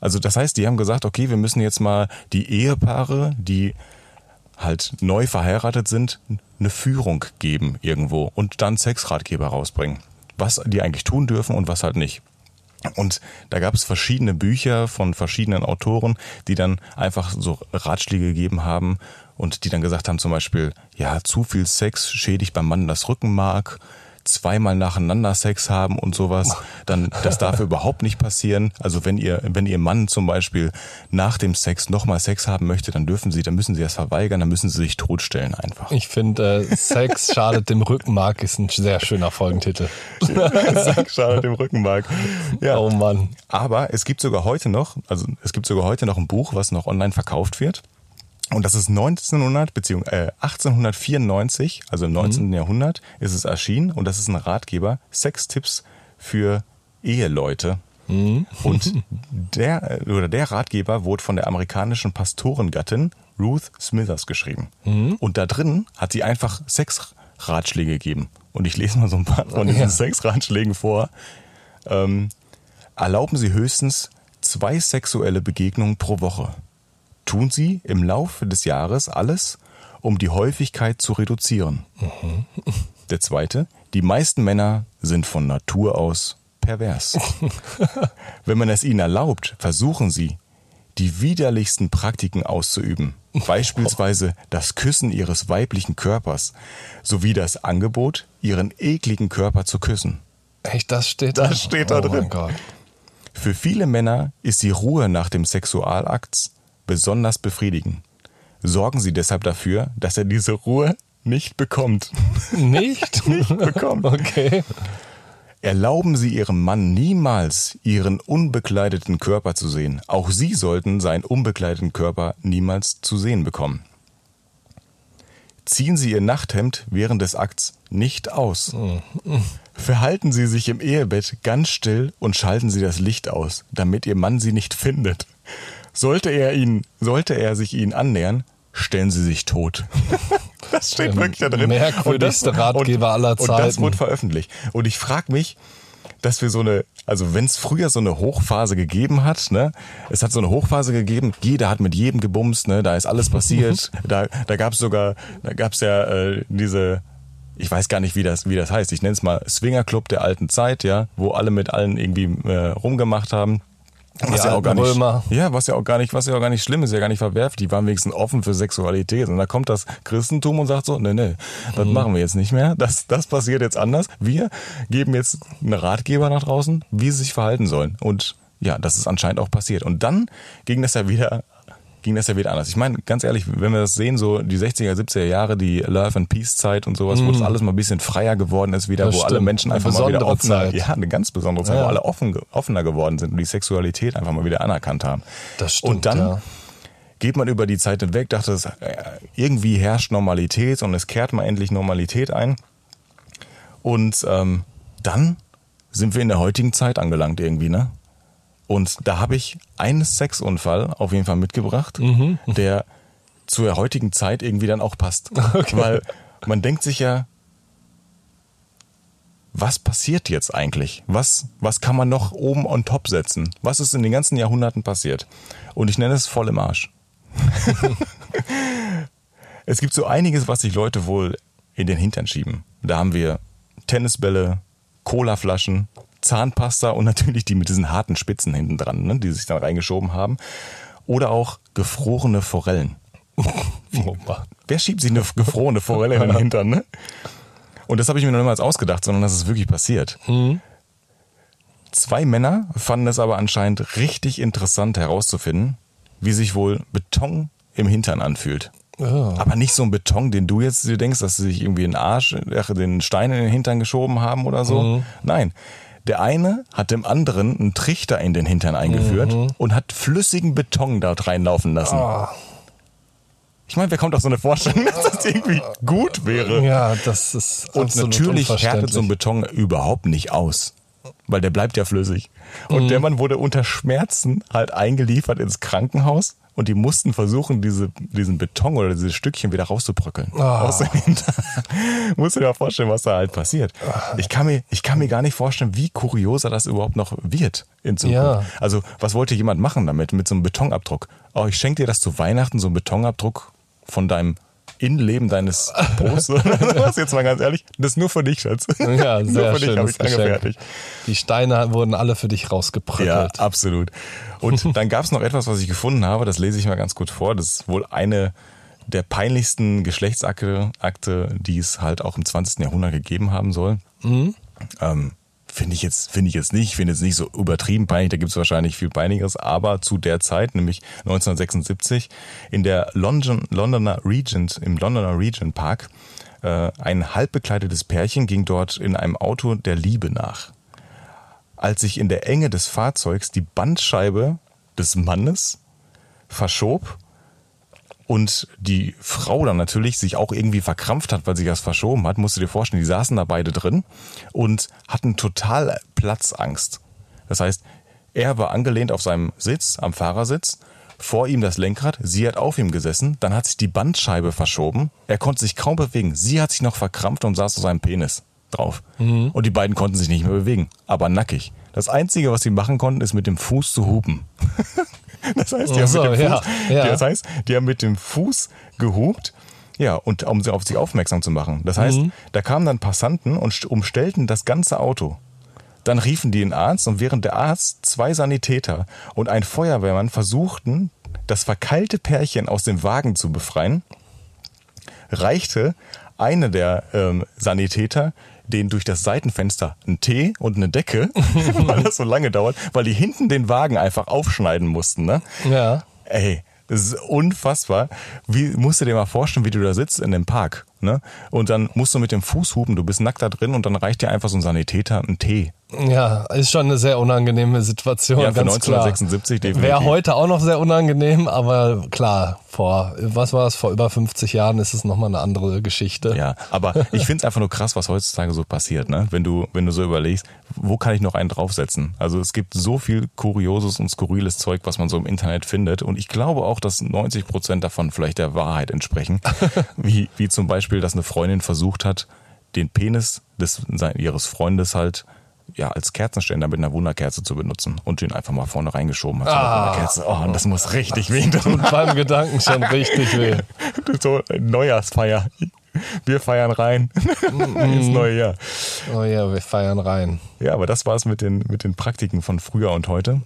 Also das heißt, die haben gesagt, okay, wir müssen jetzt mal die Ehepaare, die halt neu verheiratet sind, eine Führung geben irgendwo und dann Sexratgeber rausbringen. Was die eigentlich tun dürfen und was halt nicht. Und da gab es verschiedene Bücher von verschiedenen Autoren, die dann einfach so Ratschläge gegeben haben und die dann gesagt haben zum Beispiel, ja, zu viel Sex schädigt beim Mann das Rückenmark, zweimal nacheinander Sex haben und sowas, dann das darf [LAUGHS] überhaupt nicht passieren. Also wenn ihr wenn ihr Mann zum Beispiel nach dem Sex nochmal Sex haben möchte, dann dürfen sie, dann müssen sie das verweigern, dann müssen sie sich totstellen einfach.
Ich finde, äh, Sex [LAUGHS] schadet dem Rückenmark ist ein sehr schöner Folgentitel. [LAUGHS]
Sex schadet dem Rückenmark. Ja.
Oh Mann.
Aber es gibt sogar heute noch, also es gibt sogar heute noch ein Buch, was noch online verkauft wird. Und das ist 1900 beziehungsweise äh, 1894, also im 19. Jahrhundert, ist es erschienen und das ist ein Ratgeber, Sextipps für Eheleute. Und [LAUGHS] der oder der Ratgeber wurde von der amerikanischen Pastorengattin Ruth Smithers geschrieben. Und da drin hat sie einfach Sexratschläge gegeben. Und ich lese mal so ein paar von diesen
Ja.
Sexratschlägen vor. Ähm, erlauben Sie höchstens zwei sexuelle Begegnungen pro Woche. Tun Sie im Laufe des Jahres alles, um die Häufigkeit zu reduzieren. Der zweite, die meisten Männer sind von Natur aus pervers. [LAUGHS] Wenn man es ihnen erlaubt, versuchen sie, die widerlichsten Praktiken auszuüben. Beispielsweise das Küssen ihres weiblichen Körpers sowie das Angebot, ihren ekligen Körper zu küssen.
Echt, das steht da?
Das steht da
oh
drin. Für viele Männer ist die Ruhe nach dem Sexualakt besonders befriedigend. Sorgen Sie deshalb dafür, dass er diese Ruhe nicht bekommt. [LAUGHS] [LAUGHS]
Nicht?
bekommt.
Okay.
Erlauben Sie Ihrem Mann niemals, Ihren unbekleideten Körper zu sehen. Auch Sie sollten seinen unbekleideten Körper niemals zu sehen bekommen. Ziehen Sie Ihr Nachthemd während des Akts nicht aus. Verhalten Sie sich im Ehebett ganz still und schalten Sie das Licht aus, damit Ihr Mann Sie nicht findet. Sollte er ihn, sollte er sich Ihnen annähern, stellen Sie sich tot. [LAUGHS] Das steht
Der
wirklich da drin.
merkwürdigste Ratgeber aller
Und das
Zeiten.
wurde veröffentlicht. Und ich frage mich, dass wir so eine, also wenn es früher so eine Hochphase gegeben hat, ne, es hat so eine Hochphase gegeben, jeder hat mit jedem gebumst, ne, da ist alles passiert, da, da gab es sogar, da gab es ja äh, diese, ich weiß gar nicht, wie das, wie das heißt, ich nenne es mal Swingerclub der alten Zeit, ja, wo alle mit allen irgendwie äh, rumgemacht haben. Was ja auch gar nicht,
Römer.
ja, was ja auch gar nicht, was ja auch gar nicht schlimm ist, ja gar nicht verwerflich. Die waren wenigstens offen für Sexualität. Und da kommt das Christentum und sagt so, nee, nee, das
Mhm.
machen wir jetzt nicht mehr. Das, das passiert jetzt anders. Wir geben jetzt einen Ratgeber nach draußen, wie sie sich verhalten sollen. Und ja, das ist anscheinend auch passiert. Und dann ging das ja wieder, ging das ja wieder anders. Ich meine, ganz ehrlich, wenn wir das sehen, so die 60er, 70er Jahre, die Love and Peace Zeit und sowas, wo das alles mal ein bisschen freier geworden ist, wieder,
Mhm. Das
wo alle
stimmt.
Menschen
Eine
einfach mal wieder offener,
Zeit.
ja, eine ganz besondere Zeit,
Ja.
wo alle offen, offener geworden sind und die Sexualität einfach mal wieder anerkannt haben.
Das stimmt,
Und dann
ja.
geht man über die Zeit hinweg, dachte, es, äh, irgendwie herrscht Normalität und es kehrt mal endlich Normalität ein. Und ähm, dann sind wir in der heutigen Zeit angelangt irgendwie, ne? Und da habe ich einen Sexunfall auf jeden Fall mitgebracht,
Mhm.
der zur heutigen Zeit irgendwie dann auch passt. [LAUGHS] Weil man denkt sich ja, was passiert jetzt eigentlich? Was, was kann man noch oben on top setzen? Was ist in den ganzen Jahrhunderten passiert? Und ich nenne es voll im Arsch. [LAUGHS] es gibt so einiges, was sich Leute wohl in den Hintern schieben. Da haben wir Tennisbälle, Colaflaschen, Zahnpasta und natürlich die mit diesen harten Spitzen hinten dran, ne, die sich dann reingeschoben haben. Oder auch gefrorene Forellen. [LAUGHS]
Oh.
Wer schiebt sich eine gefrorene Forelle in den Hintern, ne? Und das habe ich mir noch niemals ausgedacht, sondern das ist wirklich passiert. Zwei Männer fanden es aber anscheinend richtig interessant herauszufinden, wie sich wohl Beton im Hintern anfühlt.
Ja.
Aber nicht so ein Beton, den du jetzt dir denkst, dass sie sich irgendwie einen Arsch, ach, den Stein in den Hintern geschoben haben oder so. Nein. Der eine hat dem anderen einen Trichter in den Hintern eingeführt und hat flüssigen Beton dort reinlaufen lassen.
Ah.
Ich meine, wer kommt auf so eine Vorstellung, dass das irgendwie gut wäre?
Ja, das ist
Und natürlich härtet so ein. Beton überhaupt nicht aus. Weil der bleibt ja flüssig. Und
Mhm.
der Mann wurde unter Schmerzen halt eingeliefert ins Krankenhaus und die mussten versuchen, diese, diesen Beton oder diese Stückchen wieder rauszubröckeln.
Ah.
Aus dem. [LAUGHS] Musst du dir mal vorstellen, was da halt passiert. Ich kann, mir, ich kann mir gar nicht vorstellen, wie kurioser das überhaupt noch wird in Zukunft.
Ja.
Also, was wollte jemand machen damit, mit so einem Betonabdruck? Oh, ich schenke dir das zu Weihnachten, so einen Betonabdruck von deinem Innenleben deines Posts. [LAUGHS] Was jetzt mal ganz ehrlich, das ist nur für dich, Schatz.
Ja, [LAUGHS]
nur
sehr
für dich habe ich dran
Geschenk.
gefertigt.
Die Steine wurden alle für dich rausgebröckelt.
Ja, absolut. Und [LAUGHS] dann gab es noch etwas, was ich gefunden habe, das lese ich mal ganz kurz vor. Das ist wohl eine der peinlichsten Geschlechtsakte, Akte, die es halt auch im 20. Jahrhundert gegeben haben soll. Ähm, finde ich jetzt, finde ich jetzt nicht, finde jetzt nicht so übertrieben peinlich, da gibt es wahrscheinlich viel peinlicheres, aber zu der Zeit, nämlich 1976, in der London, Londoner Regent, im Londoner Regent Park, äh, ein halbbekleidetes Pärchen ging dort in einem Auto der Liebe nach. Als sich in der Enge des Fahrzeugs die Bandscheibe des Mannes verschob, und die Frau dann natürlich sich auch irgendwie verkrampft hat, weil sie das verschoben hat, musst du dir vorstellen, die saßen da beide drin und hatten total Platzangst. Das heißt, er war angelehnt auf seinem Sitz, am Fahrersitz, vor ihm das Lenkrad, sie hat auf ihm gesessen, dann hat sich die Bandscheibe verschoben, er konnte sich kaum bewegen, sie hat sich noch verkrampft und saß auf seinem Penis drauf.
Mhm.
Und die beiden konnten sich nicht mehr bewegen, aber nackig. Das Einzige, was sie machen konnten, ist mit dem Fuß zu hupen. [LAUGHS] Das heißt, die,
Ach
haben
so,
mit dem
ja,
Fuß,
ja.
das heißt, die haben mit dem Fuß gehupt, ja, und um sie auf sich aufmerksam zu machen. Das heißt,
Mhm.
da kamen dann Passanten und st- umstellten das ganze Auto. Dann riefen die den Arzt und während der Arzt, zwei Sanitäter und ein Feuerwehrmann versuchten, das verkeilte Pärchen aus dem Wagen zu befreien, reichte eine der ähm, Sanitäter den durch das Seitenfenster einen Tee und eine Decke, [LAUGHS] weil das so lange dauert, weil die hinten den Wagen einfach aufschneiden mussten. Ne?
Ja.
Ey, das ist unfassbar. Wie musst du dir mal vorstellen, wie du da sitzt in dem Park, ne? Und dann musst du mit dem Fuß hupen, du bist nackt da drin und dann reicht dir einfach so ein Sanitäter ein Tee.
Ja, ist schon eine sehr unangenehme Situation.
Ja, für
ganz
1976
klar.
definitiv.
Wäre heute auch noch sehr unangenehm, aber klar, vor, was war es, vor über 50 Jahren ist es nochmal eine andere Geschichte.
Ja, aber ich find's einfach nur krass, was heutzutage so passiert, ne? Wenn du, wenn du so überlegst, wo kann ich noch einen draufsetzen? Also es gibt so viel kurioses und skurriles Zeug, was man so im Internet findet. Und ich glaube auch, dass 90 Prozent davon vielleicht der Wahrheit entsprechen. [LAUGHS] wie, wie zum Beispiel, dass eine Freundin versucht hat, den Penis des, ihres Freundes halt ja, als Kerzenständer mit einer Wunderkerze zu benutzen und den einfach mal vorne reingeschoben hat.
Ah.
Oh, und das muss richtig weh tun.
Beim Gedanken schon richtig weh. [LAUGHS]
so Neujahrsfeier. Wir feiern rein
Mhm.
ins neue Jahr.
Oh ja, wir feiern rein.
Ja, aber das war's mit den, mit den Praktiken von früher und heute.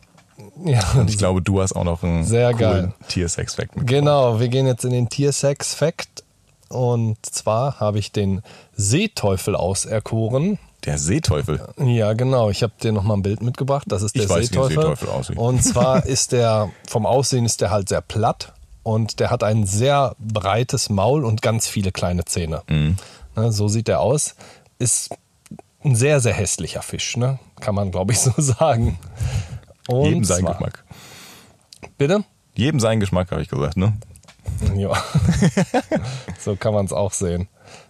Ja,
Und ich glaube, du hast auch noch einen
Sehr
coolen. Tiersex-Fact.
Genau, wir gehen jetzt in den Tiersex-Fact. Und zwar habe ich den Seeteufel auserkoren.
Der Seeteufel.
Ja, genau. Ich habe dir nochmal ein Bild mitgebracht. Das ist der
Ich weiß, wie ein
Seeteufel.
Seeteufel aussieht.
Und zwar [LAUGHS] ist der, vom Aussehen ist der halt sehr platt und der hat ein sehr breites Maul und ganz viele kleine Zähne.
Mhm.
Ne, so sieht er aus. Ist ein sehr, sehr hässlicher Fisch, ne? Kann man, glaube ich, so [LAUGHS] sagen. Und
Jedem sein Geschmack.
Bitte?
Jedem sein Geschmack, habe ich gesagt, ne?
Ja. [LAUGHS] so kann man es auch sehen.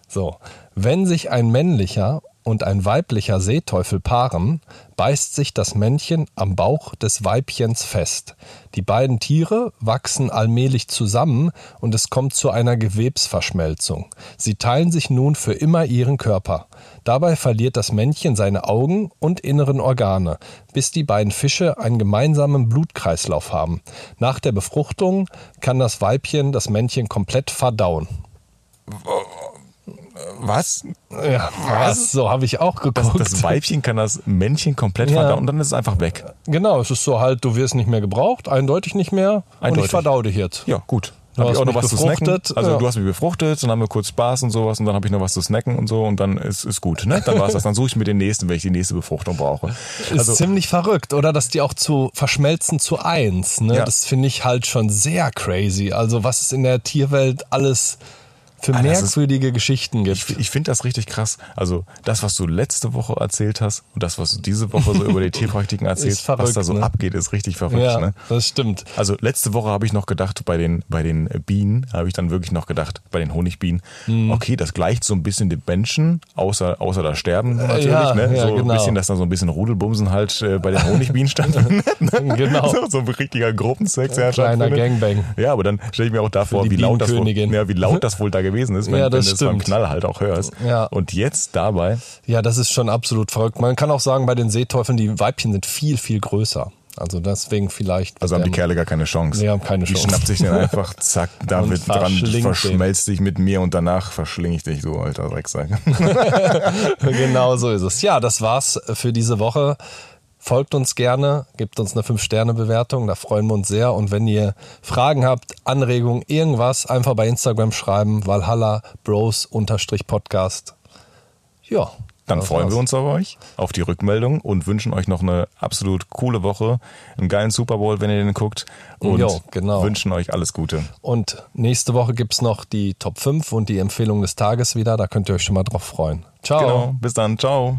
So, wenn sich ein männlicher und ein weiblicher Seeteufel paaren, beißt sich das Männchen am Bauch des Weibchens fest. Die beiden Tiere wachsen allmählich zusammen und es kommt zu einer Gewebsverschmelzung. Sie teilen sich nun für immer ihren Körper. Dabei verliert das Männchen seine Augen und inneren Organe, bis die beiden Fische einen gemeinsamen Blutkreislauf haben. Nach der Befruchtung kann das Weibchen das Männchen komplett verdauen.
Was?
Ja, was? So habe ich auch
Das,
geguckt.
das Weibchen kann das Männchen komplett
Ja.
verdauen und dann ist es einfach weg.
Genau, es ist so halt, du wirst nicht mehr gebraucht, eindeutig nicht mehr. Und
Eindeutig.
ich verdau dich jetzt.
Ja, gut. Dann hab
hast
ich auch noch was zu snacken. Also
ja.
du hast mich befruchtet, dann haben wir kurz Spaß und sowas und dann habe ich noch was zu snacken und so und dann ist, ist gut. Ne? Dann war's das. Dann suche ich mir den nächsten, wenn ich die nächste Befruchtung brauche.
Ist
Also
ziemlich verrückt, oder? Dass die auch zu verschmelzen zu eins. Ne?
Ja.
Das finde ich halt schon sehr crazy. Also was es in der Tierwelt alles für
Ah, das ist-
merkwürdige Geschichten gibt.
Ich, ich finde das richtig krass. Also das, was du letzte Woche erzählt hast und das, was du diese Woche so über die [LAUGHS] Tierpraktiken erzählst, was
verrückt,
da so
ne?
abgeht, ist richtig verrückt.
ja,
Ne?
das stimmt.
Also letzte Woche habe ich noch gedacht, bei den, bei den Bienen, habe ich dann wirklich noch gedacht, bei den Honigbienen,
Mhm.
okay, das gleicht so ein bisschen den Menschen, außer, außer das Sterben natürlich,
ja,
ne?
ja,
so ein
genau.
bisschen, dass da so ein bisschen Rudelbumsen halt äh, bei den Honigbienen [LAUGHS] stattfindet. ne? [LAUGHS]
Genau.
So, so ein richtiger Gruppensex. ja,
Kleiner. Gangbang.
Ja, aber dann stelle ich mir auch da vor,
die
wie laut, das wohl, ja, wie laut das wohl da gewesen ist, wenn,
Ja,
wenn
das
du es beim. Knall halt auch hörst.
Ja.
Und jetzt dabei,
Ja, das ist schon absolut verrückt. Man kann auch sagen, bei den Seeteufeln, die Weibchen sind viel, viel größer. Also deswegen vielleicht.
also haben die
ähm,
Kerle gar keine Chance.
Die haben keine
Die
Chance.
schnappt sich dann [LAUGHS] einfach, zack, da
Und
mit dran, verschmelzt dich mit mir und danach verschlinge ich dich so, alter Drecksack. [LAUGHS] [LAUGHS]
genau so ist es. Ja, das war's für diese Woche. Folgt uns gerne, gebt uns eine 5-Sterne-Bewertung, da freuen wir uns sehr. Und wenn ihr Fragen habt, Anregungen, irgendwas, einfach bei Instagram schreiben, Valhalla Bros Podcast. Ja.
Dann freuen
war's.
wir uns auf euch, auf die Rückmeldung und wünschen euch noch eine absolut coole Woche, einen geilen Super Bowl, wenn ihr den guckt und
Jo, genau.
wünschen euch alles Gute.
Und nächste Woche gibt's noch die Top 5 und die Empfehlung des Tages wieder. Da könnt ihr euch schon mal drauf freuen. Ciao.
Genau, bis dann, ciao.